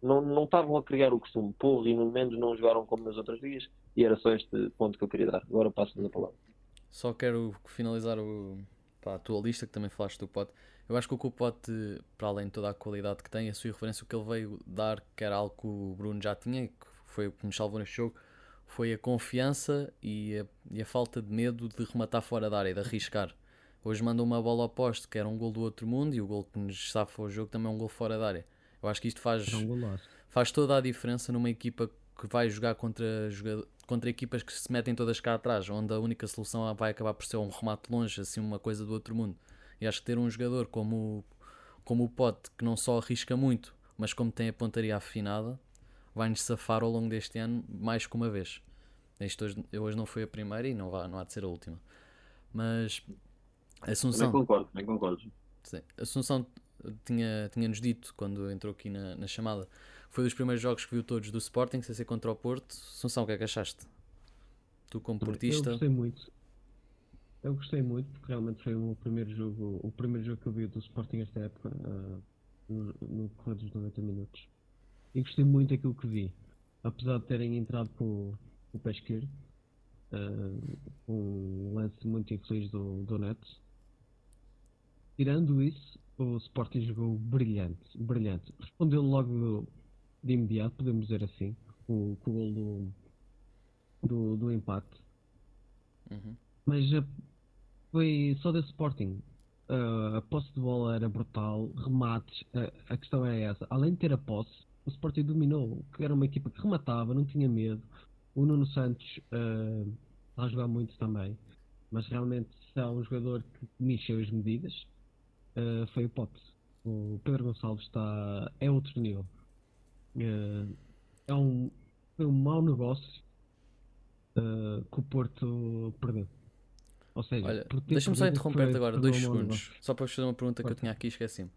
não, não estavam a criar o costume. Porro e no Mendes não jogaram como nos outros dias e era só este ponto que eu queria dar. Agora passo-lhe a palavra. Só quero finalizar o, pá, a tua lista que também falaste do Pote. Eu acho que o Pote, para além de toda a qualidade que tem, a sua referência, o que ele veio dar, que era algo que o Bruno já tinha, que foi o que nos salvou neste jogo, foi a confiança e a, e a falta de medo de rematar fora da área, de arriscar. Hoje mandou uma bola ao poste, que era um gol do outro mundo, e o gol que nos safa o jogo também é um gol fora da área. Eu acho que isto faz, um faz toda a diferença numa equipa que vai jogar contra, contra equipas que se metem todas cá atrás, onde a única solução vai acabar por ser um remate longe, assim uma coisa do outro mundo. E acho que ter um jogador como, como o Pote, que não só arrisca muito, mas como tem a pontaria afinada, vai-nos safar ao longo deste ano mais que uma vez. Isto hoje, hoje não foi a primeira e não, vai, não há de ser a última. Mas Assunção. Nem concordo, nem concordo. Sim, Assunção tinha, tinha-nos dito quando entrou aqui na, na chamada foi dos primeiros jogos que viu todos do Sporting, sem ser contra o Porto. Assunção, o que é que achaste? Tu como portista? Eu gostei muito. Eu gostei muito porque realmente foi o primeiro jogo, o primeiro jogo que eu vi do Sporting esta época, uh, no, no decorrer dos 90 minutos. E gostei muito daquilo que vi. Apesar de terem entrado com, o pé esquerdo, uh, um lance muito infeliz do, do Neto. Tirando isso, o Sporting jogou brilhante, brilhante. Respondeu logo de imediato, podemos dizer assim, com, com o gol do, do, do empate. Uhum. Mas uh, foi só da Sporting. Uh, a posse de bola era brutal, remates, uh, a questão é essa. Além de ter a posse, o Sporting dominou, que era uma equipa que rematava, não tinha medo. O Nuno Santos uh, está a jogar muito também, mas realmente se há um jogador que mexeu as medidas, uh, foi o Pote. O Pedro Gonçalves está, é outro nível. Eh, é um, foi um mau negócio uh, que o Porto perdeu. Ou seja, deixa-me só interromper-te agora, dois segundos, só para fazer uma pergunta que eu tinha aqui e esqueci-me.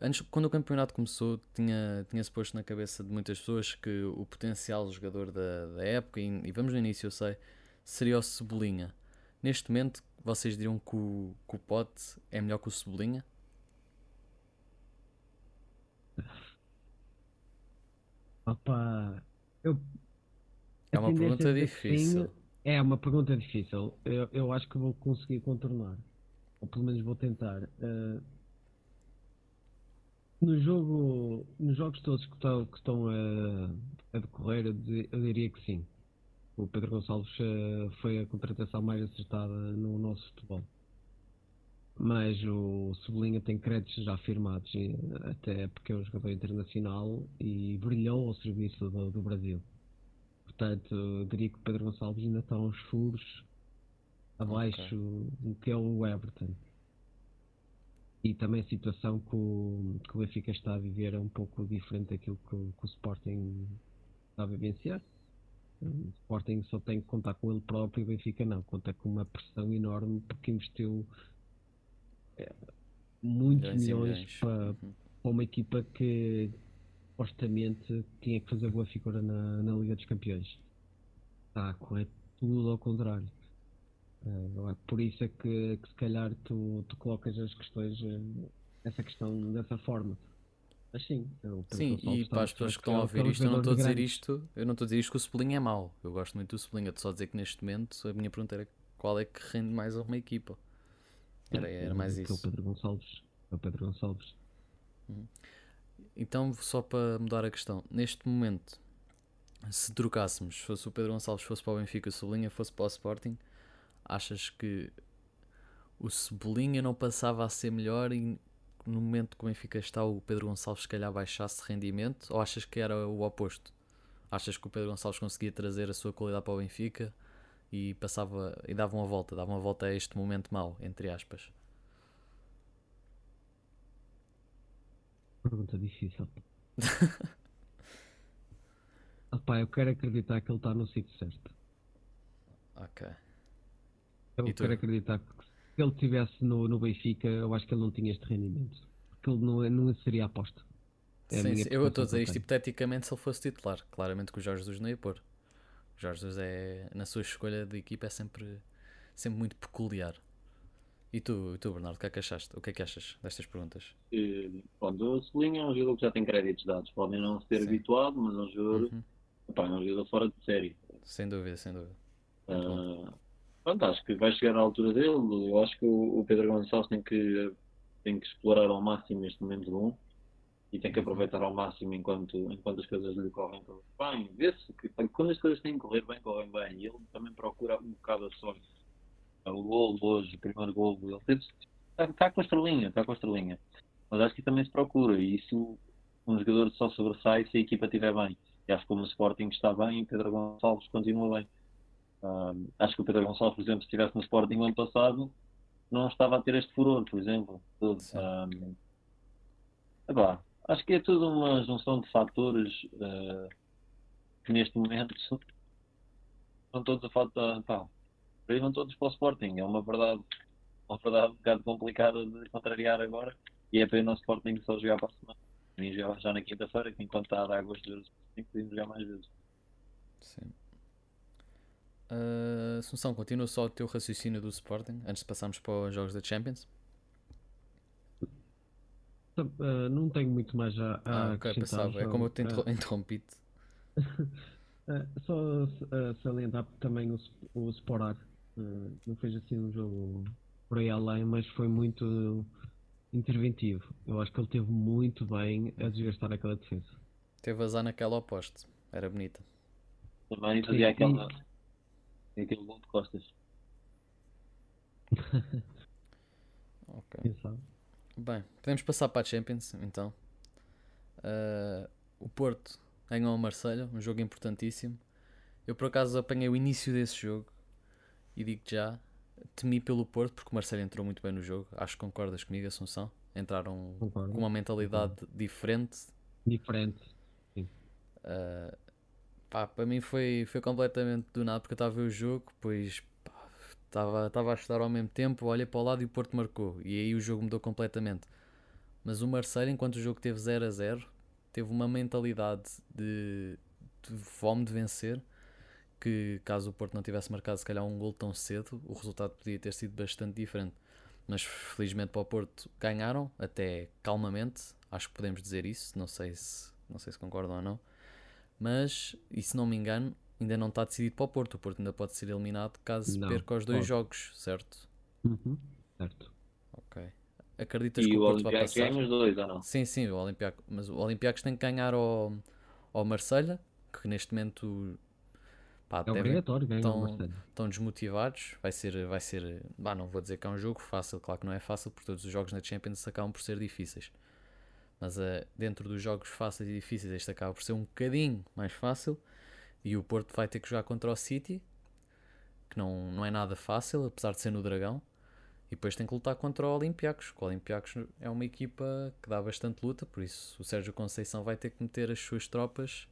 Antes, quando o campeonato começou, tinha, tinha-se posto na cabeça de muitas pessoas que o potencial jogador da, da época, e, e, vamos no início, eu sei, seria o Cebolinha. Neste momento, vocês diriam que o, que o Pote é melhor que o Cebolinha? Opa, eu. É uma pergunta difícil. Assim, é uma pergunta difícil. Eu, eu acho que vou conseguir contornar. Ou pelo menos vou tentar. Uh, no jogo, nos jogos todos que estão, que estão a, a decorrer, eu, eu, diria que sim. O Pedro Gonçalves uh, foi a contratação mais acertada no nosso futebol mas o Cebolinha tem créditos já firmados, até porque é um jogador internacional e brilhou ao serviço do, do Brasil. Portanto, diria que o Pedro Gonçalves ainda está uns furos abaixo okay. do que é o Everton. E também a situação que o, que o Benfica está a viver é um pouco diferente daquilo que, que o Sporting está a vivenciar. O Sporting só tem que contar com ele próprio e o Benfica não, conta com uma pressão enorme porque investiu muitos milhões, milhões. Para, uhum. para, uma equipa que supostamente tinha que fazer boa figura na, na Liga dos Campeões. Está a correr tudo ao contrário. Uh, por isso é que, que, se calhar tu, tu colocas as questões, uh, essa questão dessa forma. Mas sim, sim e para as pessoas que estão a ouvir isto, eu não estou a dizer isto, eu não estou a dizer isto que o Sublinho é mau. Eu gosto muito do Sublinho, estou só a dizer que neste momento a minha pergunta era qual é que rende mais a uma equipa. Era, era mais isso. É o Pedro Gonçalves. É o Pedro Gonçalves. Então, só para mudar a questão, neste momento, se trocássemos, se fosse o Pedro Gonçalves fosse para o Benfica, o Sublinha fosse para o Sporting, achas que o Cebolinha não passava a ser melhor e no momento que o Benfica está o Pedro Gonçalves se calhar baixasse rendimento ou achas que era o oposto? Achas que o Pedro Gonçalves conseguia trazer a sua qualidade para o Benfica e passava e dava uma volta, dava uma volta a este momento mau, entre aspas? Pergunta difícil. (laughs) Opá, eu quero acreditar que ele está no sítio certo. Ok. Eu e quero tu? acreditar que se ele estivesse no, no Benfica, eu acho que ele não tinha este rendimento. Porque ele não, não seria aposta. É sim, sim. eu estou a dizer isto hipoteticamente se ele fosse titular. Claramente que o Jorge Jesus não ia pôr. O Jorge Jesus é, na sua escolha de equipa é sempre, sempre muito peculiar. E tu, e tu, Bernardo, o que é que achaste? O que é que achas destas perguntas? Uh, pronto, o Celinho é um jogador que já tem créditos dados. Podem não ser Sim. habituado, mas é um jogador, uhum. é um jogador fora de série. Sem dúvida, sem dúvida. Uh, pronto, acho que vai chegar à altura dele. Eu acho que o, o Pedro Gonçalves tem que, tem que explorar ao máximo este momento bom e tem que aproveitar ao máximo enquanto, enquanto as coisas lhe correm bem. Vê-se que quando as coisas têm que correr bem, correm bem. E ele também procura um bocado a sorte. O gol hoje, o primeiro gol, ele está, está com a estrelinha, está com a estrelinha. Mas acho que também se procura. E isso, um jogador só sobressai se a equipa estiver bem. E acho que como o Sporting está bem, Pedro Gonçalves continua bem. Um, acho que o Pedro Gonçalves, por exemplo, se estivesse no Sporting no ano passado, não estava a ter este furor, por exemplo. Tudo. Um, epá, acho que é tudo uma junção de fatores uh, que neste momento estão todos a falta. Pá, vão todos para o Sporting. É uma verdade, uma verdade um bocado complicada de contrariar agora. E é pena o Sporting só jogar para a semana. Nem jogar já na quinta-feira, que enquanto está a dar gosto de ver o Sporting, podemos jogar mais vezes. Sim. Uh, Assunção, continua só o teu raciocínio do Sporting antes de passarmos para os jogos da Champions? Uh, não tenho muito mais a, a ah, ok, pensava. É como eu te uh, interrompi-te. uh, (laughs) só uh, salientar também o, o Sporar. não fez assim um jogo por aí além, mas foi muito interventivo. Eu acho que ele teve muito bem a desgastar aquela defesa. Teve azar naquela oposta. Era bonita. Também fazia aquela. Aquele gol de costas. ok. Bem, podemos passar para a Champions então. Uh, o Porto ganhou a Marselha, um jogo importantíssimo. Eu por acaso apanhei o início desse jogo e digo já, temi pelo Porto porque o Marselha entrou muito bem no jogo. Acho que concordas comigo, Assunção? Entraram Concordo. com uma mentalidade Concordo. diferente. Diferente, sim. Uh, pá, para mim foi, foi completamente do nada porque eu estava a ver o jogo, pois Estava a estudar ao mesmo tempo, olhei para o lado e o Porto marcou. E aí o jogo mudou completamente. Mas o Marseille, enquanto o jogo teve 0 a 0, teve uma mentalidade de, de fome de vencer. Que caso o Porto não tivesse marcado se calhar um gol tão cedo, o resultado podia ter sido bastante diferente. Mas felizmente para o Porto ganharam, até calmamente, acho que podemos dizer isso, não sei se, não sei se concordam ou não. Mas, e se não me engano, ainda não está decidido para o Porto. O Porto ainda pode ser eliminado caso não, perca os dois pode. jogos, certo? Uhum, certo. Ok. Acreditas e que o, o Porto vai passar? ganha os dois ou não? Sim, sim, o Olympiacos. Mas o Olympiacos tem que ganhar ao, ao Marselha, que neste momento pá, é ganhar estão, estão desmotivados. Vai ser, vai ser. Bah, não vou dizer que é um jogo fácil, claro que não é fácil, porque todos os jogos na Champions acabam por ser difíceis. Mas uh, dentro dos jogos fáceis e difíceis, este acaba por ser um bocadinho mais fácil. E o Porto vai ter que jogar contra o City, que não, não é nada fácil, apesar de ser no Dragão. E depois tem que lutar contra o Olympiacos. O Olympiacos é uma equipa que dá bastante luta, por isso o Sérgio Conceição vai ter que meter as suas tropas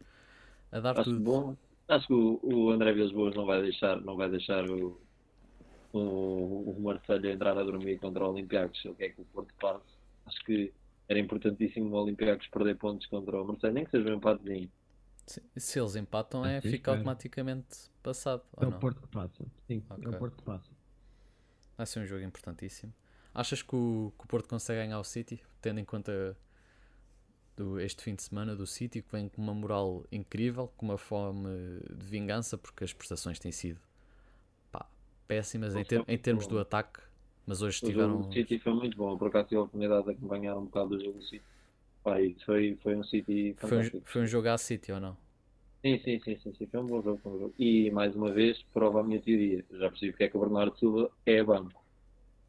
a dar acho tudo. Bom. Acho que o, o André Vilas Boas não vai deixar, não vai deixar o, o, o Marcelo entrar a dormir contra o Olympiacos. O que é que o Porto faz? Acho que era importantíssimo o Olympiacos perder pontos contra o Marseille, nem que seja um empatezinho. Se, se eles empatam, é, fica automaticamente passado. É o Porto que passa. Sim, okay. é o Porto que passa. Vai ser um jogo importantíssimo. Achas que o, que o Porto consegue ganhar o City, tendo em conta do, este fim de semana do City, que vem com uma moral incrível, com uma fome de vingança, porque as prestações têm sido pá, péssimas em, ter, em termos do ataque, mas hoje o tiveram. O City foi muito bom, por acaso tive a oportunidade de acompanhar um bocado do jogo do City. Pá, foi, foi um City fantástico. Foi um, foi um jogo à City ou não? Sim, sim, sim, sim, sim, foi um bom jogo, um jogo. E mais uma vez, prova a minha teoria. Já percebi porque é que o Bernardo Silva é banco.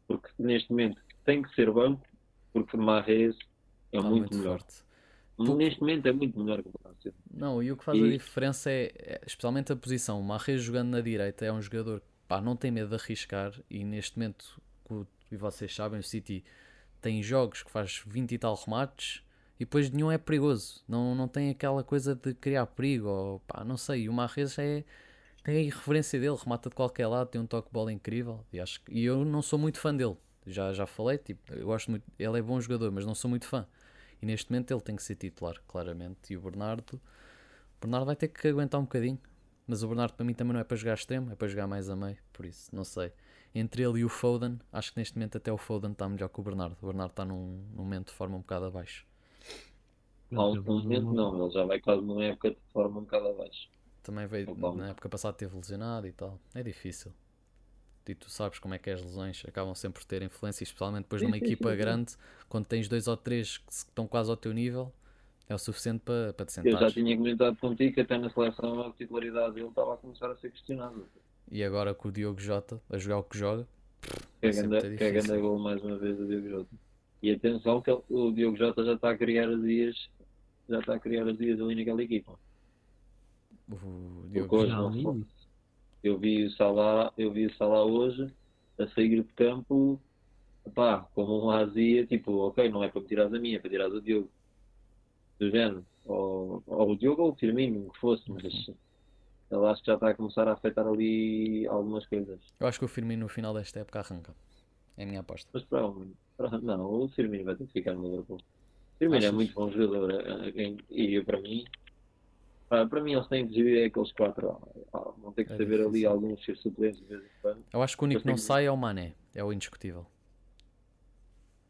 Porque neste momento tem que ser banco, porque o Marrez é muito, muito, melhor. Forte. Neste momento é muito melhor que o Bernardo Silva. Não, e o que faz e... a diferença é, é, especialmente a posição. O Marrez jogando na direita é um jogador que pá, não tem medo de arriscar e neste momento, e vocês sabem, o City tem jogos que faz 20 e tal remates e depois nenhum é perigoso. Não, não tem aquela coisa de criar perigo. Ou, pá, não sei. O Marres é. Tem a irreverência dele, remata de qualquer lado, tem um toque de bola incrível. E, acho, e eu não sou muito fã dele. Já, já falei, tipo, eu gosto muito. Ele é bom jogador, mas não sou muito fã. E neste momento ele tem que ser titular, claramente. E o Bernardo. O Bernardo vai ter que aguentar um bocadinho. Mas o Bernardo para mim também não é para jogar extremo, é para jogar mais a meio. Por isso, não sei. Entre ele e o Foden, acho que neste momento até o Foden está melhor que o Bernardo. O Bernardo está num, num momento de forma um bocado abaixo. Um momento não, ele já vai quase numa época de forma um bocado abaixo. Também veio, na época passada teve lesionado e tal. É difícil. E tu sabes como é que é as lesões acabam sempre por ter influência, especialmente depois de uma equipa grande, quando tens dois ou três que estão quase ao teu nível, é o suficiente para, para te sentar. Eu já tinha comentado contigo que até na seleção a titularidade dele estava a começar a ser questionada. E agora com o Diogo Jota a jogar o que joga, que é grande gol mais uma vez o Diogo Jota. E atenção que o Diogo Jota já está a criar as dias já está a criar as dias ali naquela equipa. O Diogo hoje, não, eu vi o Salah, eu vi o Salah hoje a sair de campo pá, como um azia, tipo, ok, não é para me tirar a minha, é para tirar o Diogo. Do género. Ou, ou o Diogo ou o Firmino, o que fosse, mas ele acho que já está a começar a afetar ali algumas coisas. Eu acho que o Firmino no final desta época arranca. É a minha aposta. Mas para, para não, o Firmino vai ter que ficar no Liverpool. Firmino é muito bom jogador eh, eh, e para mim, para mim eles têm de dividir aqueles quatro. Vão ter que é saber difícil. ali alguns ser suplentes de vez em quando. Eu acho que o único que não sai é o Mané, é o indiscutível.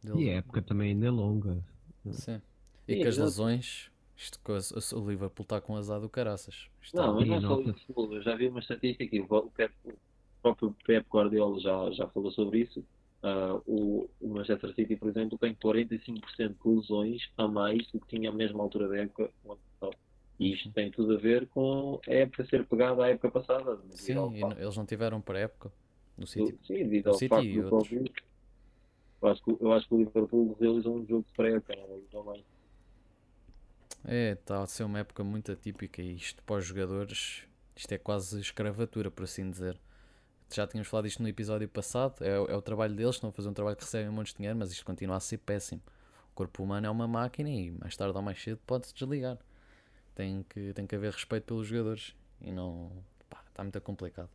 Dele. E a época também ainda é longa. Sim. E Sim, com as lesões, isto, o Liverpool está com azar do caraças. Está não, mas não só o Liverpool. Eu já vi uma estatística aqui. O, Pep, o próprio Pep Guardiola já, já falou sobre isso Uh, o, o, Manchester City, por exemplo, tem 45% de lesões a mais do que tinha à mesma altura da época. E isto tem tudo a ver com a época ser pegada à época passada. Sim, eles não tiveram para época no City. Sim, devido ao City facto do Covid. Eu acho, que, eu acho que o Liverpool realizou um jogo de pré-época, não é? É, está a ser uma época muito atípica e isto para os jogadores, isto é quase escravatura, por assim dizer já tínhamos falado isto no episódio passado, é, é o trabalho deles, estão a fazer um trabalho que recebem um monte de dinheiro, mas isto continua a ser péssimo. O corpo humano é uma máquina e mais tarde ou mais cedo pode-se desligar. Tem que, tem que haver respeito pelos jogadores e não. Pá, está muito complicado.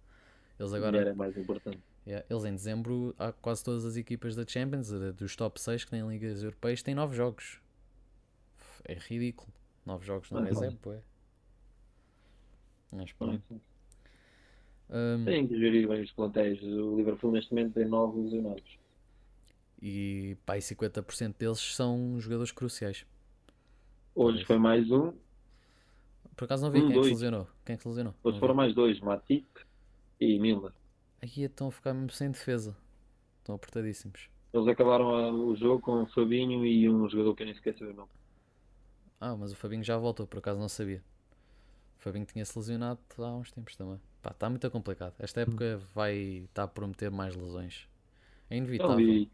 Eles agora. É mais importante. Yeah, eles em dezembro, há quase todas as equipas da Champions, dos top 6 que têm ligas europeias, têm 9 jogos. É ridículo. 9 jogos no mês é, é. Mas pronto. Um, tem que gerir bem os plantéis. O Liverpool neste momento tem 9 lesionados. E pá, e 50% deles são jogadores cruciais. Hoje foi mais um. Por acaso não vi um, quem, é que lesionou. quem é que lesionou. Hoje foram mais dois, Matip e Miller. Aqui estão a ficar mesmo sem defesa. Estão apertadíssimos. Eles acabaram o jogo com o Fabinho e um jogador que eu nem esqueci o nome. Ah, mas o Fabinho já voltou, por acaso não sabia. O Fabinho tinha-se lesionado há uns tempos também. Pá, está muito complicado. Esta hum. época vai estar tá a prometer mais lesões. É inevitável. e,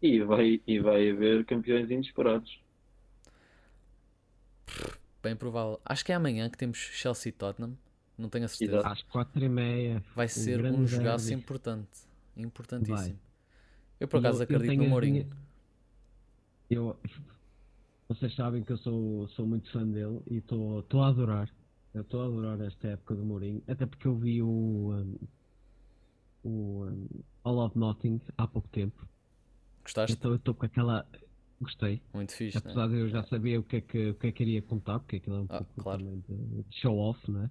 e, vai, e vai haver campeões inesperados. Bem provável. Acho que é amanhã que temos Chelsea Tottenham. Não tenho a certeza. Às quatro e meia. Vai ser um jogaço importante. Importantíssimo. Vai. Eu por acaso eu, acredito eu no Mourinho. Eu, vocês sabem que eu sou, sou muito fã dele e estou a adorar eu estou a adorar esta época do Mourinho, até porque eu vi o, um, o um, All of Nothing há pouco tempo. Gostaste? Então eu estou com aquela. Gostei. Muito fixe. Apesar né? de eu já saber o que é que, o que, é que queria contar, porque aquilo é um ah, pouco claro. de, de show off, né?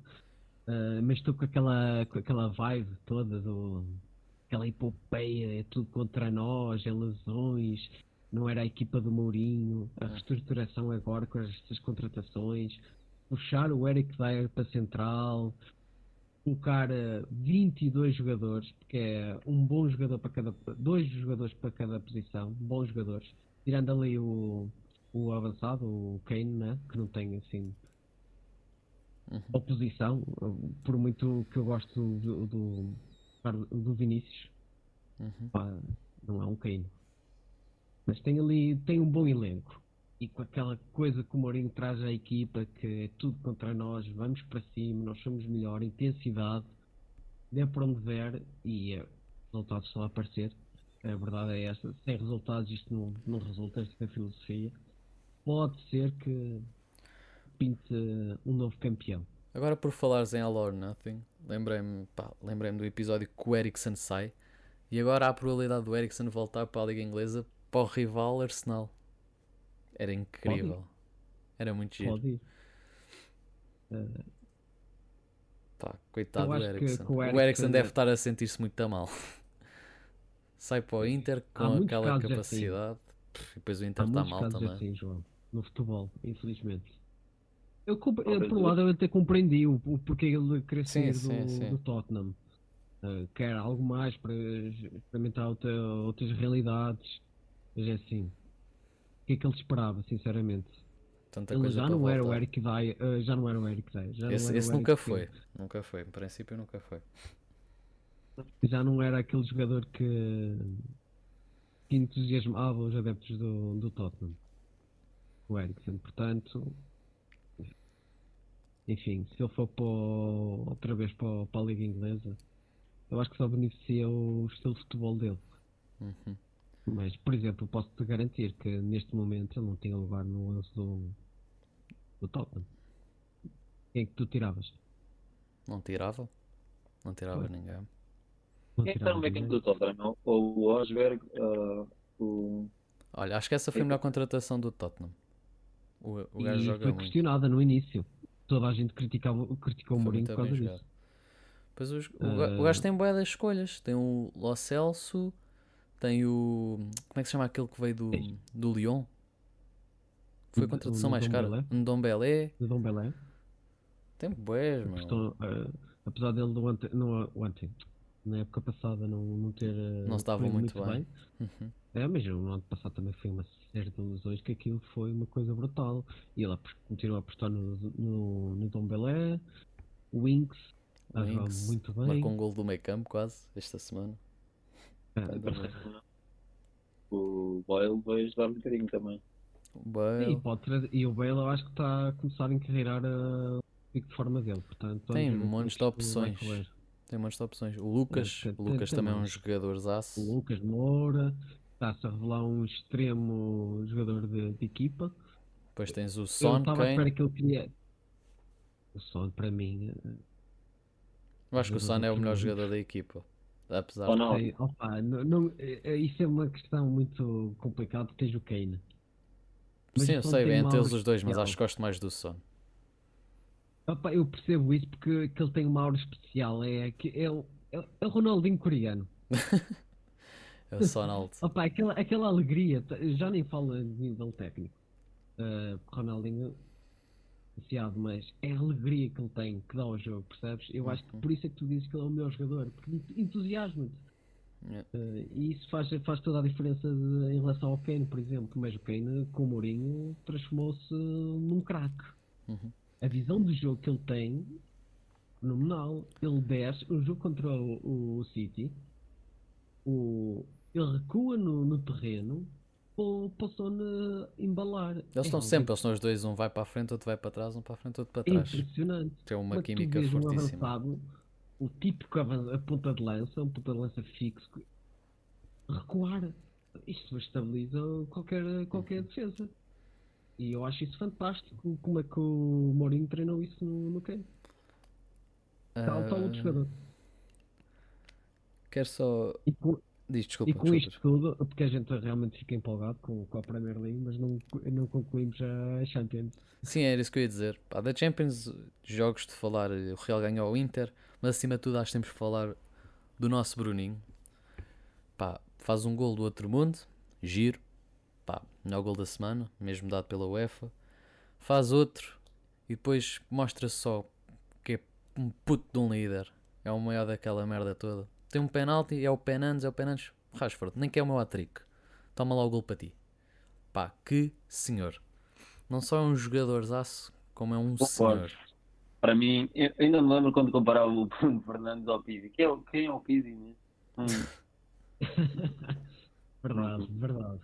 Uh, mas estou com aquela, com aquela vibe toda do aquela epopeia, é tudo contra nós, é lesões, não era a equipa do Mourinho, a reestruturação agora com estas contratações, puxar o Eric Dyer para central, colocar 22 jogadores, porque é um bom jogador para cada dois jogadores para cada posição, bons jogadores, tirando ali o, o avançado, o Kane, né? que não tem assim uhum. oposição, por muito que eu gosto do, do, do Vinícius, uhum. pá, não é um Kane. Mas tem ali, tem um bom elenco. E com aquela coisa que o Mourinho traz à equipa, que é tudo contra nós, vamos para cima, nós somos melhor, intensidade, dê para onde der e é, resultados estão a aparecer. A verdade é esta, sem resultados isto não, não resulta, esta é filosofia. Pode ser que pinte um novo campeão. Agora por falares em All or Nothing, lembrei-me lembrei do episódio que o Ericsson sai e agora há a probabilidade do Ericsson voltar para a Liga Inglesa para o rival Arsenal. Era incrível. Era muito giro. Pode ir. Uh... Pá, coitado do Ericsson. o Ericsson deve estar a sentir-se muito mal. (laughs) Sai para o Inter com aquela assim. capacidade. Assim. E depois o Inter está mal também. Assim, João, no futebol, infelizmente. Eu, eu, por um lado, eu até compreendi o, o porquê ele querer sair do, sim, sim. do Tottenham. Uh, quer algo mais para experimentar outra, outras realidades. Mas é assim. O que é que ele esperava, sinceramente? Tanta ele já não era o Eric Dyer, uh, já não era o Eric Dyer. Já esse, esse nunca foi. Nunca foi. Em princípio, nunca foi. Já não era aquele jogador que, que entusiasmava os adeptos do, do Tottenham. O Eriksen. Portanto, enfim, se ele for para, outra vez para, para, a Liga Inglesa, eu acho que só beneficia o estilo de futebol dele. Uhum. Mas, por exemplo, posso-te garantir que neste momento ele não tinha lugar no 11 do, do Tottenham. Quem é que tu tiravas? Não tirava? Não tirava ninguém. Quem é que está no meio do Tottenham? Ou o Osberg? Uh, o... Olha, acho que essa foi a melhor contratação do Tottenham. O, o gajo e joga foi muito. questionada no início toda a gente criticava, criticou o Mourinho por causa disso. Pois os, uh... o, gajo tem boas das escolhas. Tem o Lo Celso, tem o. Como é que se chama aquele que veio do, do Lyon? Foi a contratação mais cara. Dom Belé. Dom Belé. Tem boés, mano. Uh, apesar dele do ante, no, ontem, na época passada não, não ter. Uh, não estava muito, muito, bem. bem. Uhum. É, mas no ano passado também foi uma série de lesões que aquilo foi uma coisa brutal. E ele continua a apostar no, no, no Dom Belé, Winks, Winks muito bem. Marcou um gol do meio campo quase esta semana. Ah, o Bale vai ajudar um bocadinho também. O Bale. E, pode trazer, e o Bale eu acho que está a começar a encarreirar a pico de forma dele. Portanto, tem montes de opções. Tem montes de opções. O Lucas, é, o Lucas tem, também é um jogador aço. O Lucas Moura está-se a revelar um extremo jogador de, de equipa. Depois tens o Son. Eu estava à espera que ele queria. O Son, para mim. Eh, eu acho que o Son é o melhor jogador da equipa. Apesar Ou não. Sei, opa, não, não, eh, eh, isso é uma questão muito complicada. Tens o Kane. Mas Sim, eu sei, bem entre eles os dois, mas acho que gosto mais do Son. Opa, eu percebo isso porque que ele tem uma aura especial. É, que é, é, é o Ronaldinho coreano. (laughs) É o Sonald. Opa, aquela, aquela alegria, já nem falo de nível técnico. Uh, Ronaldinho associado, mas é a alegria que ele tem que dá ao jogo, percebes? Eu acho que uhum. por isso é que tu dizes que ele é o melhor jogador, porque entusiasma-te. Yeah. Uh, e isso faz, faz toda a diferença de, em relação ao Kane, por exemplo. Mas o Kane, com o Mourinho, transformou-se num craque. Uhum. A visão do jogo que ele tem, fenomenal. Ele desce, o jogo contra o, o City, o, ele recua no, no terreno o Son embalar. Eles é estão sempre, eles são os dois, um vai para a frente, outro vai para trás, um para a frente, outro para trás. Impressionante. Tem uma Mas química tu fortíssima. Um avançado, o tipo que a ponta de lança, um ponta de lança fixo, recuar. Isto estabiliza qualquer, qualquer uhum. defesa. E eu acho isso fantástico. Como é que o Mourinho treinou isso no, no Kane? Está uh... outro jogador. Quero só Diz, desculpa, e com desculpa. isto tudo, porque a gente realmente fica empolgado com, com a Premier League, mas não, não concluímos a Champions. Sim, era isso que eu ia dizer. Pá, da Champions, jogos de falar, o Real ganhou o Inter, mas acima de tudo acho que temos que falar do nosso Bruninho. Pá, faz um gol do outro mundo, giro, pá, melhor gol da semana, mesmo dado pela UEFA. Faz outro e depois mostra só que é um puto de um líder. É o maior daquela merda toda. Tem um penalti, é o penantes, é o penantes. Rashford, nem que é o meu hat-trick. Toma lá o gol para ti. Pá, que senhor. Não só é um jogador aço, como é um senhor. Para mim, eu ainda me lembro quando comparava o Bruno (laughs) Fernandes ao Pizzi. Quem é, quem é o Pizzi mesmo? Hum. (laughs) verdade, verdade.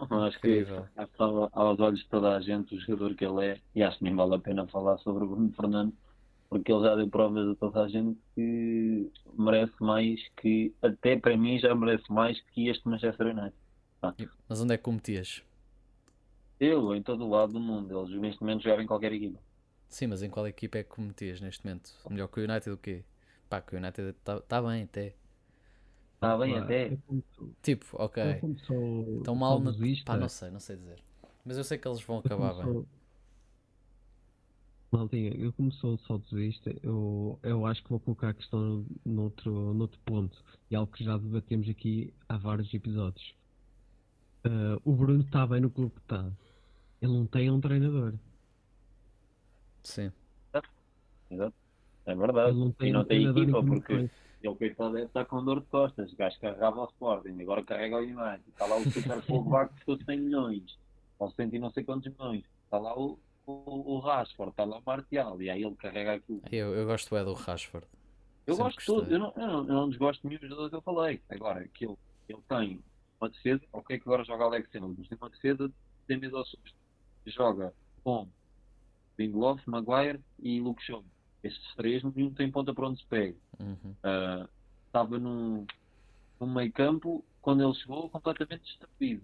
Acho que estava aos olhos de toda a gente o jogador que ele é e acho que nem vale a pena falar sobre o Bruno Fernandes porque ele já deu provas a toda a gente que merece mais que, até para mim, já merece mais que este Manchester United. Ah. Mas onde é que cometias? Eu, em todo o lado do mundo. Eles neste momento jogam em qualquer equipa. Sim, mas em qual equipa é que cometias neste momento? Melhor que o United o quê? Pá, que o United está tá bem até. Está bem até. Tipo, ok. Estão mal no. Pá, não sei, não sei dizer. Mas eu sei que eles vão acabar bem. Maldinha, eu como sou saudosista, eu, eu acho que vou colocar a questão noutro, noutro ponto. E algo que já debatemos aqui há vários episódios. Uh, o Bruno está bem no clube que está. Ele não tem um treinador. Sim. Exato. É verdade. Ele não tem e não um tem equipa porque ele coitado deve estar com dor de costas. O gajo carregava o Sporting, agora carrega o United. Está lá o Super Pogba (laughs) que custou 100 milhões. Ou 100 e não sei quantos milhões. Está lá o, o, o Rashford, está lá o Martial, e aí ele carrega aquilo. Eu, eu gosto é do Rashford. Eu Sempre gosto de tudo, eu não, eu, não, eu não desgosto de nenhum jogador que eu falei. Agora, que ele, ele tem uma defesa, ok, que agora joga Alex mas tem uma defesa de medo ao susto. Joga com Lindelof, Maguire e Luke Shaw. Estes três, nenhum tem ponta para onde se pega. Uhum. Uh, estava num, num meio campo, quando ele chegou, completamente destruído.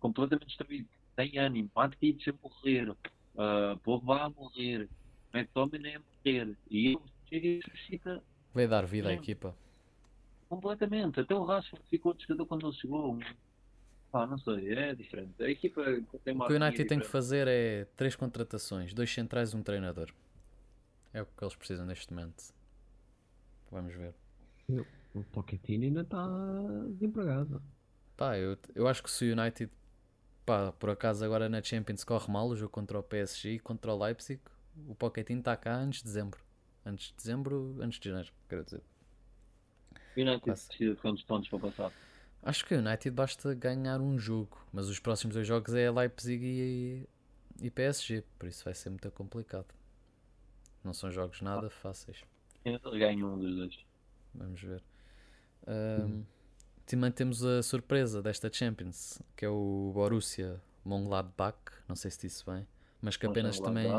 Completamente destruído. Tem ânimo, Matic a morrer, uh, Pogba a morrer, McTominay a morrer, e ele chega e suscita. Vai dar vida à equipa. Completamente. Até o Rashford ficou de quando ele chegou. Ah, não sei, é diferente. A equipa tem uma O que o United tem que fazer é três contratações, dois centrais e um treinador. É o que eles precisam neste momento. Vamos ver. O Pochettino ainda está desempregado. Pá, eu, eu acho que se o United pá, por acaso agora na Champions corre mal o jogo contra o PSG e contra o Leipzig, o Pochettino está cá antes de dezembro. Antes de dezembro, antes de janeiro, quero dizer. O United precisa de quantos pontos para passar? Acho que o United basta ganhar um jogo, mas os próximos dois jogos é Leipzig e, e PSG, por isso vai ser muito complicado. Não são jogos nada fáceis. Eles ganham um dos dois. Vamos ver. Um, também temos a surpresa desta Champions, que é o Borussia Mönchengladbach, não sei se disse bem, mas que apenas também,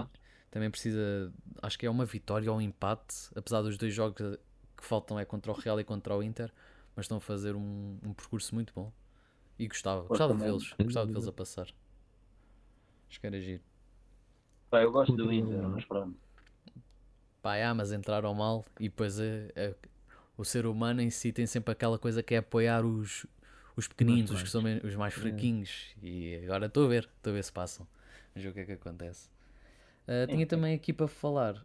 também precisa, acho que é uma vitória ou um empate, apesar dos dois jogos que faltam é contra o Real e contra o Inter, mas estão a fazer um, um percurso muito bom. E gostava, gostava de vê-los, gostava de vê-los a passar. Acho que era giro. Pá, eu gosto do Inter, mas pronto. Pá, é, mas entraram mal e depois é, é, o ser humano em si tem sempre aquela coisa que é apoiar os, os pequeninos, os que são os mais fraquinhos. É. E agora estou a ver, estou a ver se passam. Vamos ver o que é que acontece. Uh, tinha também aqui para falar,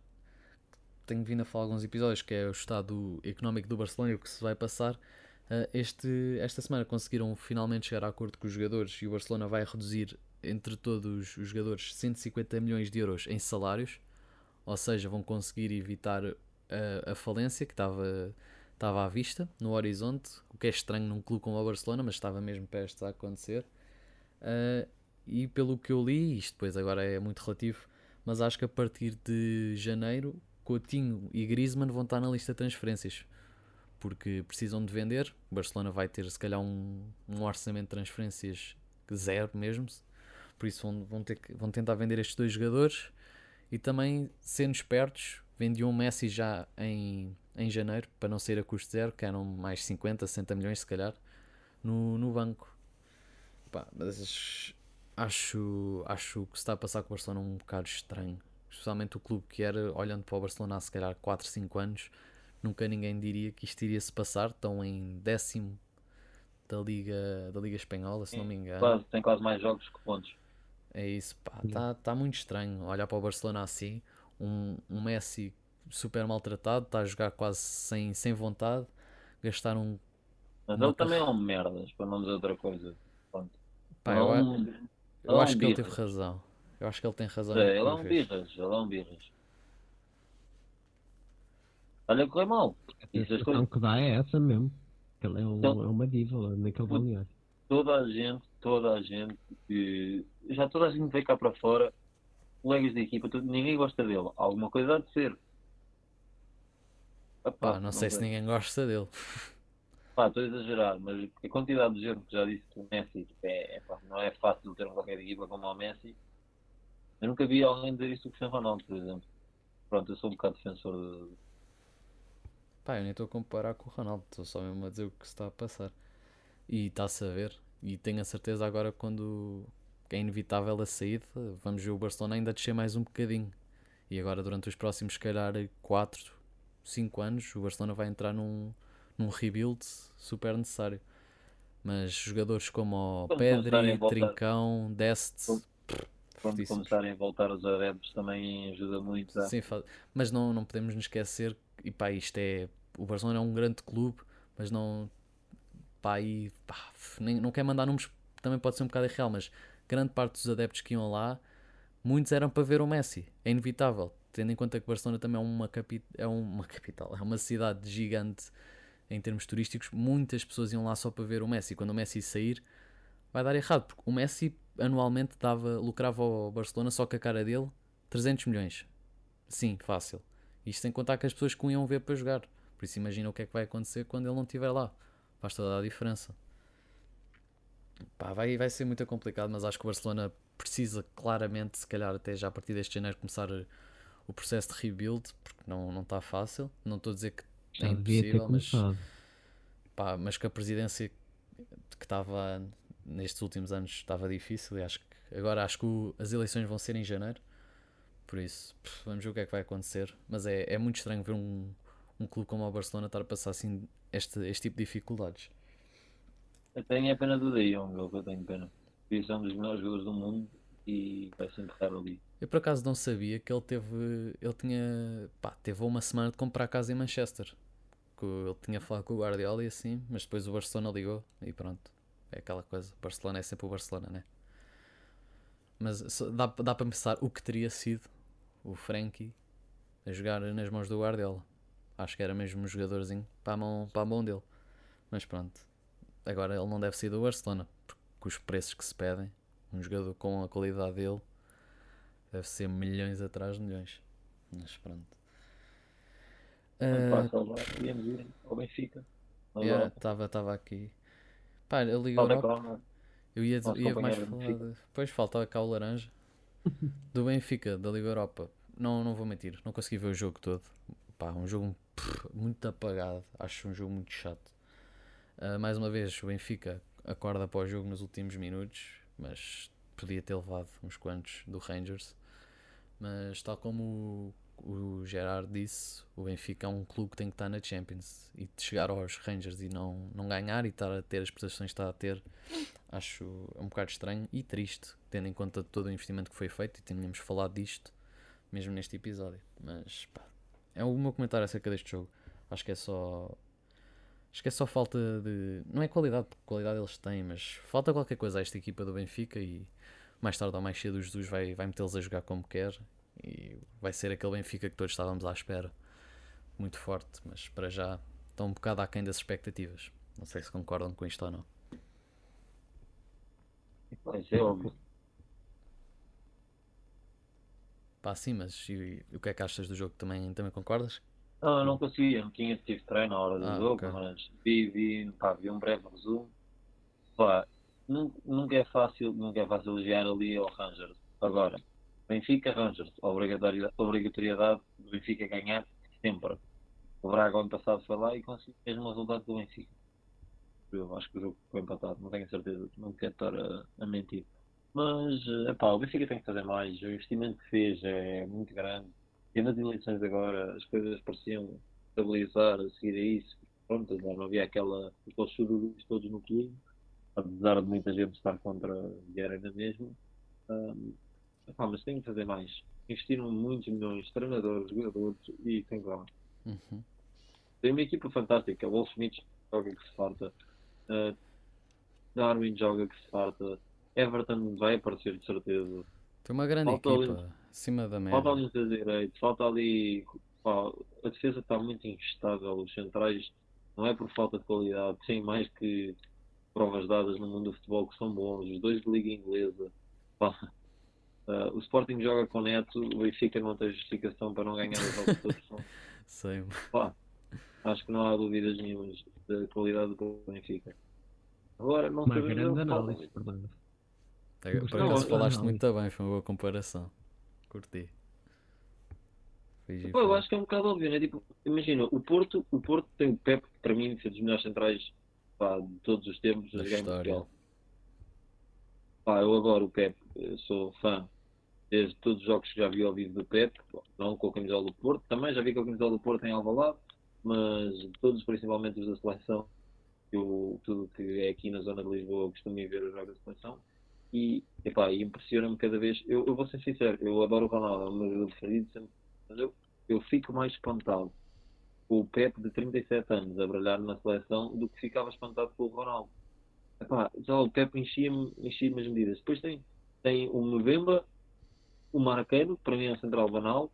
tenho vindo a falar alguns episódios, que é o estado económico do Barcelona e o que se vai passar. Uh, este, esta semana conseguiram finalmente chegar a acordo com os jogadores e o Barcelona vai reduzir entre todos os jogadores 150 milhões de euros em salários, ou seja, vão conseguir evitar a, a falência que estava estava à vista, no horizonte, o que é estranho num clube como o Barcelona, mas estava mesmo perto a acontecer. Uh, e pelo que eu li, isto depois agora é muito relativo, mas acho que a partir de janeiro, Coutinho e Griezmann vão estar na lista de transferências, porque precisam de vender. O Barcelona vai ter se calhar um, um orçamento de transferências zero mesmo, por isso vão, vão, ter vão tentar vender estes dois jogadores e também sendo espertos, vendiam o Messi já em em janeiro, para não ser a custo zero, que eram mais 50, 60 milhões se calhar, no, no banco. Pá, mas acho, acho que se está a passar com o Barcelona um bocado estranho. Especialmente o clube que era, olhando para o Barcelona há se calhar 4, 5 anos, nunca ninguém diria que isto iria se passar. Estão em décimo da Liga, da Liga Espanhola, se Sim, não me engano. Quase, tem quase mais jogos que pontos. É isso, pá, está tá muito estranho olhar para o Barcelona assim. Um, um Messi super maltratado, está a jogar quase sem, sem vontade, gastar um. Mas ele também é um merdas, para não dizer outra coisa. Pá, eu, é um, eu, eu acho que ele teve razão. Eu acho que ele tem razão. É, ele é um birras, ele é um birras. Olha, correu mal. A sensação que dá é essa mesmo. Ele é, um, então, é uma diva naquele balneário. Toda a gente, toda a gente, já toda a gente veio cá para fora, colegas da equipa, tudo, ninguém gosta dele. Alguma coisa há de ser. Epá, Pá, não, não sei se ninguém gosta dele. Pá, estou a exagerar, mas a quantidade de gente que já disse que o Messi é, é pá, não é fácil ter um qualquer equipa como o Messi. Eu nunca vi alguém dizer isso do Cristiano Ronaldo, por exemplo. Pronto, eu sou um bocado defensor de. Pá, eu nem estou a comparar com o Ronaldo, estou só mesmo a dizer o que se está a passar. E está-se a ver. E tenho a certeza agora quando é inevitável a saída, vamos ver o Barcelona ainda descer mais um bocadinho. E agora durante os próximos, se calhar, 4, 5 anos, o Barcelona vai entrar num, num rebuild super necessário. Mas jogadores como o Pedri, Trincão, Dest, quando começarem a voltar os adeptos também ajuda muito. A... Sim, mas não, não podemos nos esquecer, e pá, isto é. O Barcelona é um grande clube, mas não. Pá, e, pá, nem, não quer mandar números, também pode ser um bocado irreal, mas grande parte dos adeptos que iam lá, muitos eram para ver o Messi. É inevitável, tendo em conta que Barcelona também é uma, capi é uma capital, é uma cidade gigante em termos turísticos. Muitas pessoas iam lá só para ver o Messi. Quando o Messi sair, vai dar errado, porque o Messi anualmente dava, lucrava ao Barcelona só com a cara dele 300 milhões. Sim, fácil. Isto sem contar que as pessoas que o iam ver para jogar. Por isso imagina o que é que vai acontecer quando ele não estiver lá. Faz toda a diferença. Pá, vai, vai ser muito complicado, mas acho que o Barcelona precisa claramente, se calhar até já a partir deste janeiro, começar o processo de rebuild, porque não, não está fácil. Não estou a dizer que é impossível, mas, pá, mas que a presidência que estava nestes últimos anos estava difícil e acho que agora acho que o, as eleições vão ser em janeiro. Por isso, vamos ver o que é que vai acontecer. Mas é, é muito estranho ver um, um clube como o Barcelona estar a passar assim este, este tipo de dificuldades. Eu tenho a pena do De Jong, eu tenho pena. Porque é um dos melhores jogadores do mundo e vai se enterrar ali. Eu por acaso não sabia que ele teve. Ele tinha. Pá, teve uma semana de comprar casa em Manchester. Que ele tinha falado com o Guardiola e assim, mas depois o Barcelona ligou e pronto. É aquela coisa. O Barcelona é sempre o Barcelona, né? Mas dá, dá para pensar o que teria sido o Frankie a jogar nas mãos do Guardiola. Acho que era mesmo um jogadorzinho para a mão, para a mão dele. Mas pronto. Agora ele não deve ser do Barcelona, porque os preços que se pedem, um jogador com a qualidade dele deve ser milhões atrás de milhões. Mas pronto. Uh, ir ao Benfica. Estava aqui. Pá, a Liga Europa. Eu ia, ia mais falar. De... Depois falta cá o laranja. (laughs) Do Benfica, da Liga Europa. Não, não vou mentir, não consegui ver o jogo todo. Pá, um jogo pff, muito apagado. Acho um jogo muito chato. Uh, mais uma vez, o Benfica acorda para o jogo nos últimos minutos, mas podia ter levado uns quantos do Rangers. Mas, tal como o, o Gerard disse, o Benfica é um clube que tem que estar na Champions e chegar aos Rangers e não, não ganhar e estar a ter as prestações que está a ter, acho um bocado estranho e triste, tendo em conta todo o investimento que foi feito e tínhamos falado disto mesmo neste episódio. Mas pá, é o meu comentário acerca deste jogo. Acho que é só Acho que é só falta de. Não é qualidade, porque qualidade eles têm, mas falta qualquer coisa a esta equipa do Benfica e mais tarde ou mais cedo o Jesus vai, vai metê-los a jogar como quer e vai ser aquele Benfica que todos estávamos à espera. Muito forte, mas para já estão um bocado aquém das expectativas. Não sei se concordam com isto ou não. Pois é. Pá, sim, mas e, e, o que é que achas do jogo? Também, também concordas? Não, eu não conseguia, não tinha tive treino na hora do ah, jogo, okay. mas vi, vi, pá, vi um breve resumo. Pá, nunca é fácil, nunca é fácil elogiar ali ao Rangers. Agora, Benfica Rangers, obrigatoriedade, obrigatoriedade do Benfica ganhar sempre. O Braga ano passado foi lá e conseguiu o mesmo resultado do Benfica. Eu acho que o jogo foi empatado, não tenho certeza, não quero estar a, a mentir. Mas, epá, o Benfica tem que fazer mais, o investimento que fez é muito grande e nas eleições agora as coisas pareciam estabilizar a seguir a isso. Pronto, já não havia aquela, aqueles chururus todos no clube, apesar de muita gente estar contra Vieira na mesma. Um, mas tem que fazer mais. Investiram muitos milhões, treinadores, jogadores e tem que lá. Uhum. Tem uma equipa fantástica. O Wolf Smith joga que se farta. Uh, Darwin joga que se farta. Everton vai aparecer de certeza. Tem uma grande falta equipa acima da média. Falta ali os direitos, falta ali. Pá, a defesa está muito instável. Os centrais não é por falta de qualidade, tem mais que provas dadas no mundo do futebol que são bons. Os dois de Liga Inglesa. Pá, Uh, o Sporting joga com Neto, o Benfica não tem justificação para não ganhar os jogos todos. (laughs) Sei. Pá, acho que não há dúvidas nenhumas da qualidade do Benfica. Agora, não Uma grande análise, portanto. É, por acaso falaste muito bem, foi uma boa comparação. Curti. Pô, eu acho que é um bocado óbvio, né? Tipo, imagina, o Porto, o Porto tem o Pep, para mim, ser dos melhores centrais pá, de todos os tempos da história. Pá, eu adoro o Pep, eu sou fã desde todos os jogos que já vi ao vivo do Pep, não com a camisola do Porto, também já vi com a camisola do Porto em Alvalade, mas todos, principalmente os da seleção, eu, tudo que é aqui na zona de Lisboa, costumo ir ver os jogos da seleção e, epá, impressiona-me cada vez. Eu, eu, vou ser sincero, eu adoro o Ronaldo, é o meu jogador preferido, mas eu, eu fico mais espantado com o Pep de 37 anos a brilhar na seleção do que ficava espantado com o Ronaldo. Epá, já o Pep enchia-me enchia as medidas. Depois tem, tem o November o Marqueiro, para mim é o central banal.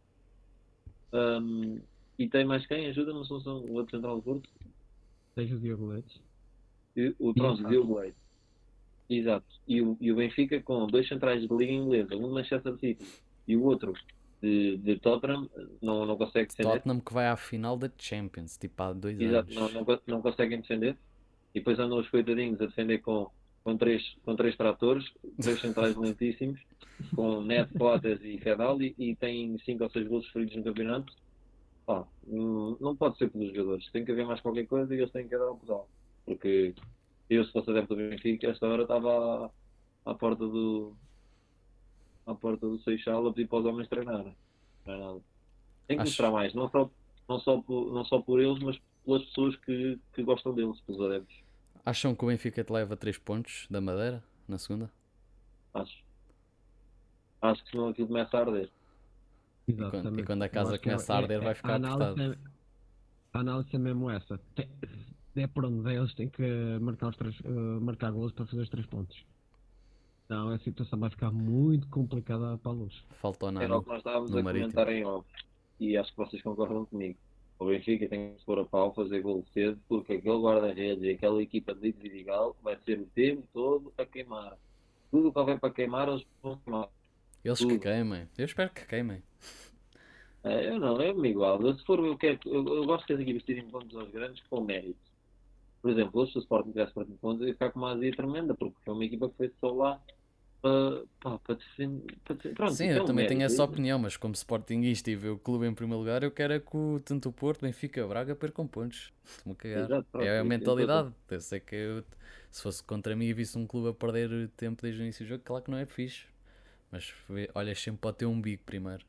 Um, e tem mais quem? Ajuda-me, são o outro central do Porto. Tens o Diogo Leite. O, pronto, o Diogo Leite. Exato. E o, e o Benfica com dois centrais de Liga Inglesa, um de Manchester City e o outro de, de Tottenham, não, não consegue defender. Tottenham que vai à final da Champions, tipo há dois Exato, anos. Não, não, não conseguem defender. E depois andam os coitadinhos a defender com, com, três, com três tratores, três centrais (laughs) lentíssimos com Neto, Cotas e Fedal e, e tem 5 ou 6 gols feridos no campeonato. Ah, não pode ser pelos jogadores, tem que haver mais qualquer coisa e eles têm que dar o pedal. Porque eu, se fosse adepto do Benfica, esta hora estava à, à porta do à porta do Seixal a pedir para os homens treinar. Não é nada. Tem que Acho... mostrar mais, não só, não, só por, não só por eles, mas pelas pessoas que, que gostam deles, pelos adeptos. Acham que o Benfica te leva 3 pontos da Madeira na segunda? Acho acho que senão aquilo começa a arder. Exatamente. E quando, e quando a casa começa a arder, é, vai ficar a análise, é, a análise é mesmo essa. Tem, é por onde eles têm que marcar, os três, uh, marcar gols para fazer os três pontos. Então a situação vai ficar muito complicada para a luz. Faltou nada. Era o que nós estávamos a marítimo. comentar em off. E acho que vocês concordam comigo. O Benfica tem que se pôr a pau, fazer gol cedo, porque aquele guarda-redes e aquela equipa de Vidigal vai ser o tempo todo a queimar. Tudo que houver para queimar, eles vão queimar. Eles que queimem. Eu espero que queimem. É, eu não, é-me igual. Eu, se for, eu, quero, eu, eu gosto que as equipas tirem pontos aos grandes com mérito. Por exemplo, hoje se o Sporting tivesse partido pontos, eu ia ficar com uma azia tremenda, porque foi uma equipa que foi só lá para, para defender. Pronto, Sim, eu é também tenho essa opinião, mas como Sportingista e ver o clube em primeiro lugar, eu quero é que o, tanto o Porto, Benfica, Braga percam pontos. Cagar. Exato, pronto, é a mentalidade. Eu sei que eu, se fosse contra mim e visse um clube a perder tempo desde o início do jogo, claro que não é fixe. Mas olha, sempre pode ter um bico primeiro.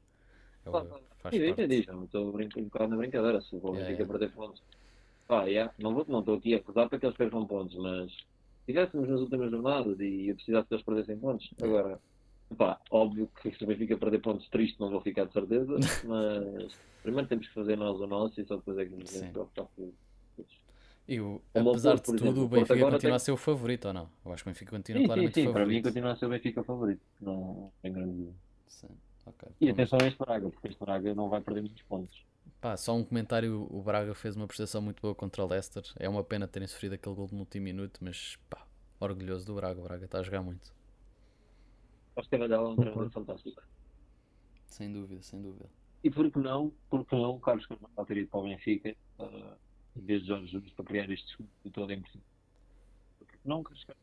É, faz sim, entendi, estou um bocado na brincadeira. Se o Benfica yeah, perder pontos. Ah, yeah, não estou aqui a acusar para que eles percam pontos, mas se tivéssemos nas últimas jornadas e eu precisasse que eles perdessem pontos, agora, pá, óbvio que se o Benfica perder pontos triste não vou ficar de certeza, (laughs) mas primeiro temos que fazer nós o nosso e só depois é que nos preocupar com. E o, apesar de tudo, o Benfica continua tem... a ser o favorito ou não? Eu acho que o Benfica continua sim, claramente sim, sim, favorito. Para mim continua a ser o Benfica favorito. Não tem grande dúvida. Sim, ok. E atenção a este Braga, porque este Braga não vai perder muitos pontos. Pá, só um comentário: o Braga fez uma prestação muito boa contra o Leicester. É uma pena terem sofrido aquele gol no último minuto, mas pá, orgulhoso do Braga. O Braga está a jogar muito. Acho que é um treinador fantástico. Sem dúvida, sem dúvida. E por que não, por que não o Carlos Carvalho ter ido para o Benfica? Uh, em vez de Jorge Jesus para criar este de todo em si. Porque não crescer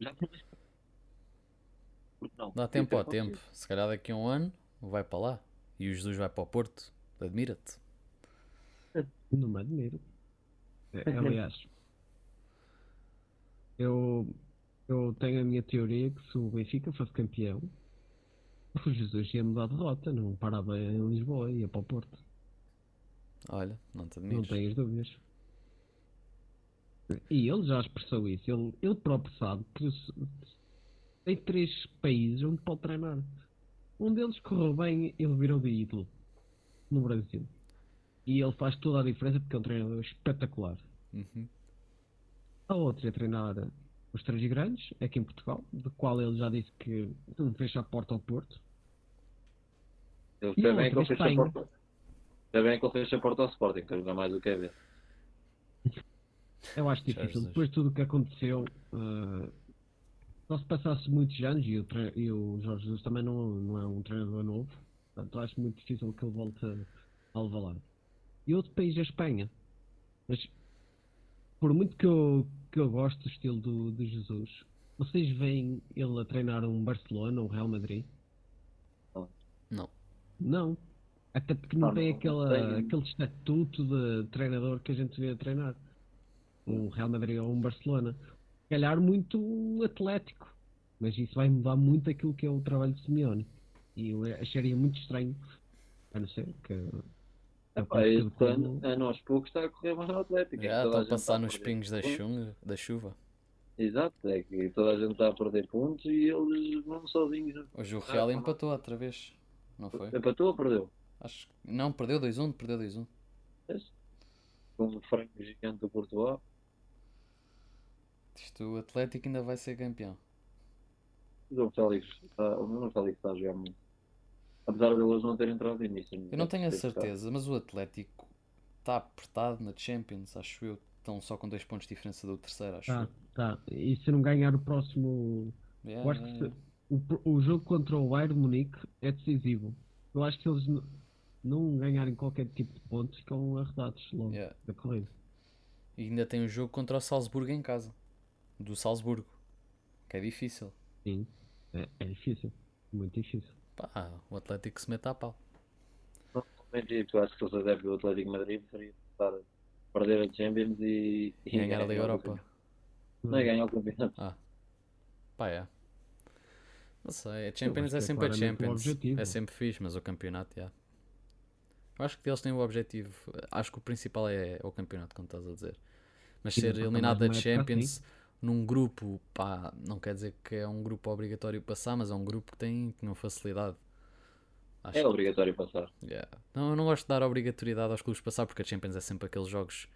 já Porque não? Dá tempo ao tempo. Se calhar daqui a um ano vai para lá. E o Jesus vai para o Porto. Admira-te. Não me admiro. É, aliás, eu, eu tenho a minha teoria que se o Benfica fosse campeão, o Jesus ia mudar de rota, não parava em Lisboa, ia para o Porto. Olha, não te admires. Não tenhas dúvidas. E ele já expressou isso. Ele, ele próprio sabe que tem três países onde pode treinar. Um deles correu bem, ele virou de ídolo no Brasil. E ele faz toda a diferença porque é um treinador espetacular. Uhum. A outra é treinar os três grandes, aqui em Portugal, do qual ele já disse que não fecha a porta ao Porto. Ele também que ele fecha a porta. Também que ele fecha a porta ao Sporting, que nunca mais o quer ver. Eu acho difícil. Depois de tudo o que aconteceu, uh, só se passasse muitos anos, e o, e o Jorge Jesus também não, não é um treinador novo, portanto acho muito difícil que ele volte a, a Alvalade. E outro país é a Espanha. Mas por muito que eu, que eu gosto do estilo do, do Jesus, vocês veem ele a treinar um Barcelona ou um Real Madrid? Não. Não. Até porque não, não tem, aquela, aquele estatuto de treinador que a gente vê a treinar. Um Real Madrid ou um Barcelona. Se calhar muito atlético. Mas isso vai mudar muito aquilo que é o trabalho de Simeone. E eu acharia muito estranho, a não ser que Epá, este ano, ano aos poucos, está a correr mais no Atlético. Já, estão a passar nos pingos da, chunga, da chuva. Exato, é que toda a gente está a perder pontos e eles vão sozinhos. Hoje o Real ah, empatou outra vez, não foi? Empatou ou perdeu? Acho Não, perdeu 2-1, perdeu 2-1. Com um frango gigante do Portugal. Isto, o Atlético ainda vai ser campeão. O Félix está, o Félix está a jogar muito. Apesar de eles não terem entrado nisso. Eu não tenho a certeza, mas o Atlético está apertado na Champions, acho eu. Estão só com dois pontos de diferença do terceiro, acho tá, eu. Tá. E se não ganhar o próximo. Yeah, eu acho yeah, que yeah. O, o jogo contra o Bayern Munique é decisivo. Eu acho que eles não ganharem qualquer tipo de pontos ficam arredados logo yeah. da corrida. E ainda tem o um jogo contra o Salzburgo em casa. Do Salzburgo. Que é difícil. Sim, é, é difícil. Muito difícil. Pá, o Atlético se mete à pau. Tu acho que se fosse adepto do Atlético Madrid, seria estar perder a Champions e, e ganhar a Liga Europa. Não é ganhar o campeonato. Ah, pá, é. Não sei, a Champions é sempre a Champions. É sempre fixe, mas o campeonato, já. Eu acho que eles têm o objetivo. Acho que o principal é, o campeonato, como estás a dizer. Mas Sim, ser eliminado da Champions num grupo, pá, não quer dizer que é um grupo obrigatório passar, mas é um grupo que tem, tem uma facilidade. Acho é obrigatório passar. Yeah. Não, eu não gosto de dar obrigatoriedade aos clubes passar porque a Champions é sempre aqueles jogos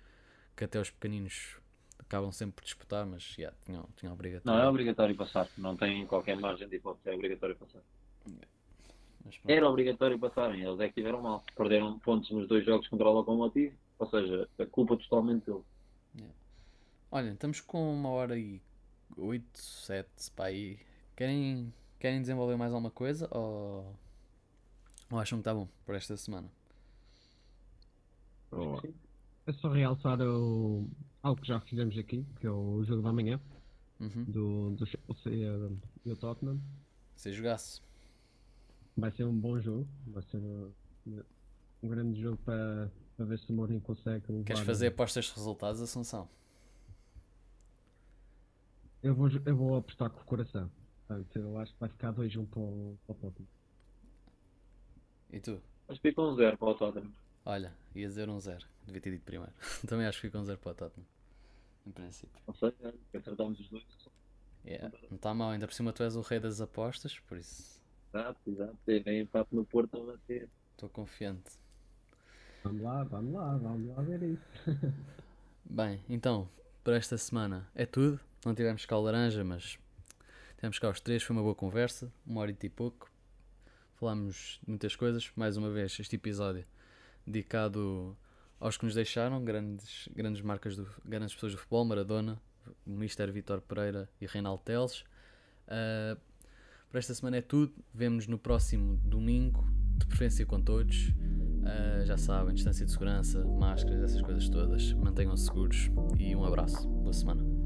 que até os pequeninos acabam sempre por disputar, mas yeah, tinha, tinha obrigatório. Não, é obrigatório passar, não tem qualquer margem de hipótese, é obrigatório passar. Yeah. Era obrigatório passarem, eles é que tiveram mal. Perderam pontos nos dois jogos contra o Locomotivo, ou seja, a culpa totalmente deles. Olha, estamos com uma hora e oito, sete para aí. Querem, querem desenvolver mais alguma coisa ou, ou acham que está bom por esta semana? Oh. É só realçar o, algo que já fizemos aqui, que é o jogo da manhã uhum. do, do Chelsea e o Tottenham. Se jogasse. Vai ser um bom jogo, vai ser um, um grande jogo para, para ver se o Mourinho consegue. Queres fazer apostas de resultados, Assunção? Eu vou, eu vou apostar com o coração. Portanto, eu acho que vai ficar 2-1 um para, o, para o Tottenham. E tu? Acho que fica 1-0 um zero para o Tottenham. Olha, ia dizer 1-0. Um zero. Devia ter dito primeiro. (laughs) Também acho que fica 1-0 um zero para o Tottenham. Em princípio. Não sei, é, acertamos os dois. Yeah. Não está mal, ainda por cima tu és o rei das apostas, por isso. Exato, exato. Tem empate no Porto a bater. Estou confiante. Vamos lá, vamos lá, vamos lá ver isso. (laughs) Bem, então, para esta semana é tudo. Não tivemos cá o laranja, mas tivemos cá os três. Foi uma boa conversa, uma hora e pouco. Falámos de muitas coisas. Mais uma vez, este episódio dedicado aos que nos deixaram, grandes, grandes marcas, do, grandes pessoas do futebol, Maradona, Mister Vitor Pereira e Reinaldo Teles. Uh, por esta semana é tudo. Vemo-nos no próximo domingo, de preferência com todos. Uh, já sabem, distância de segurança, máscaras, essas coisas todas. Mantenham-se seguros e um abraço. Boa semana.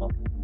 Well,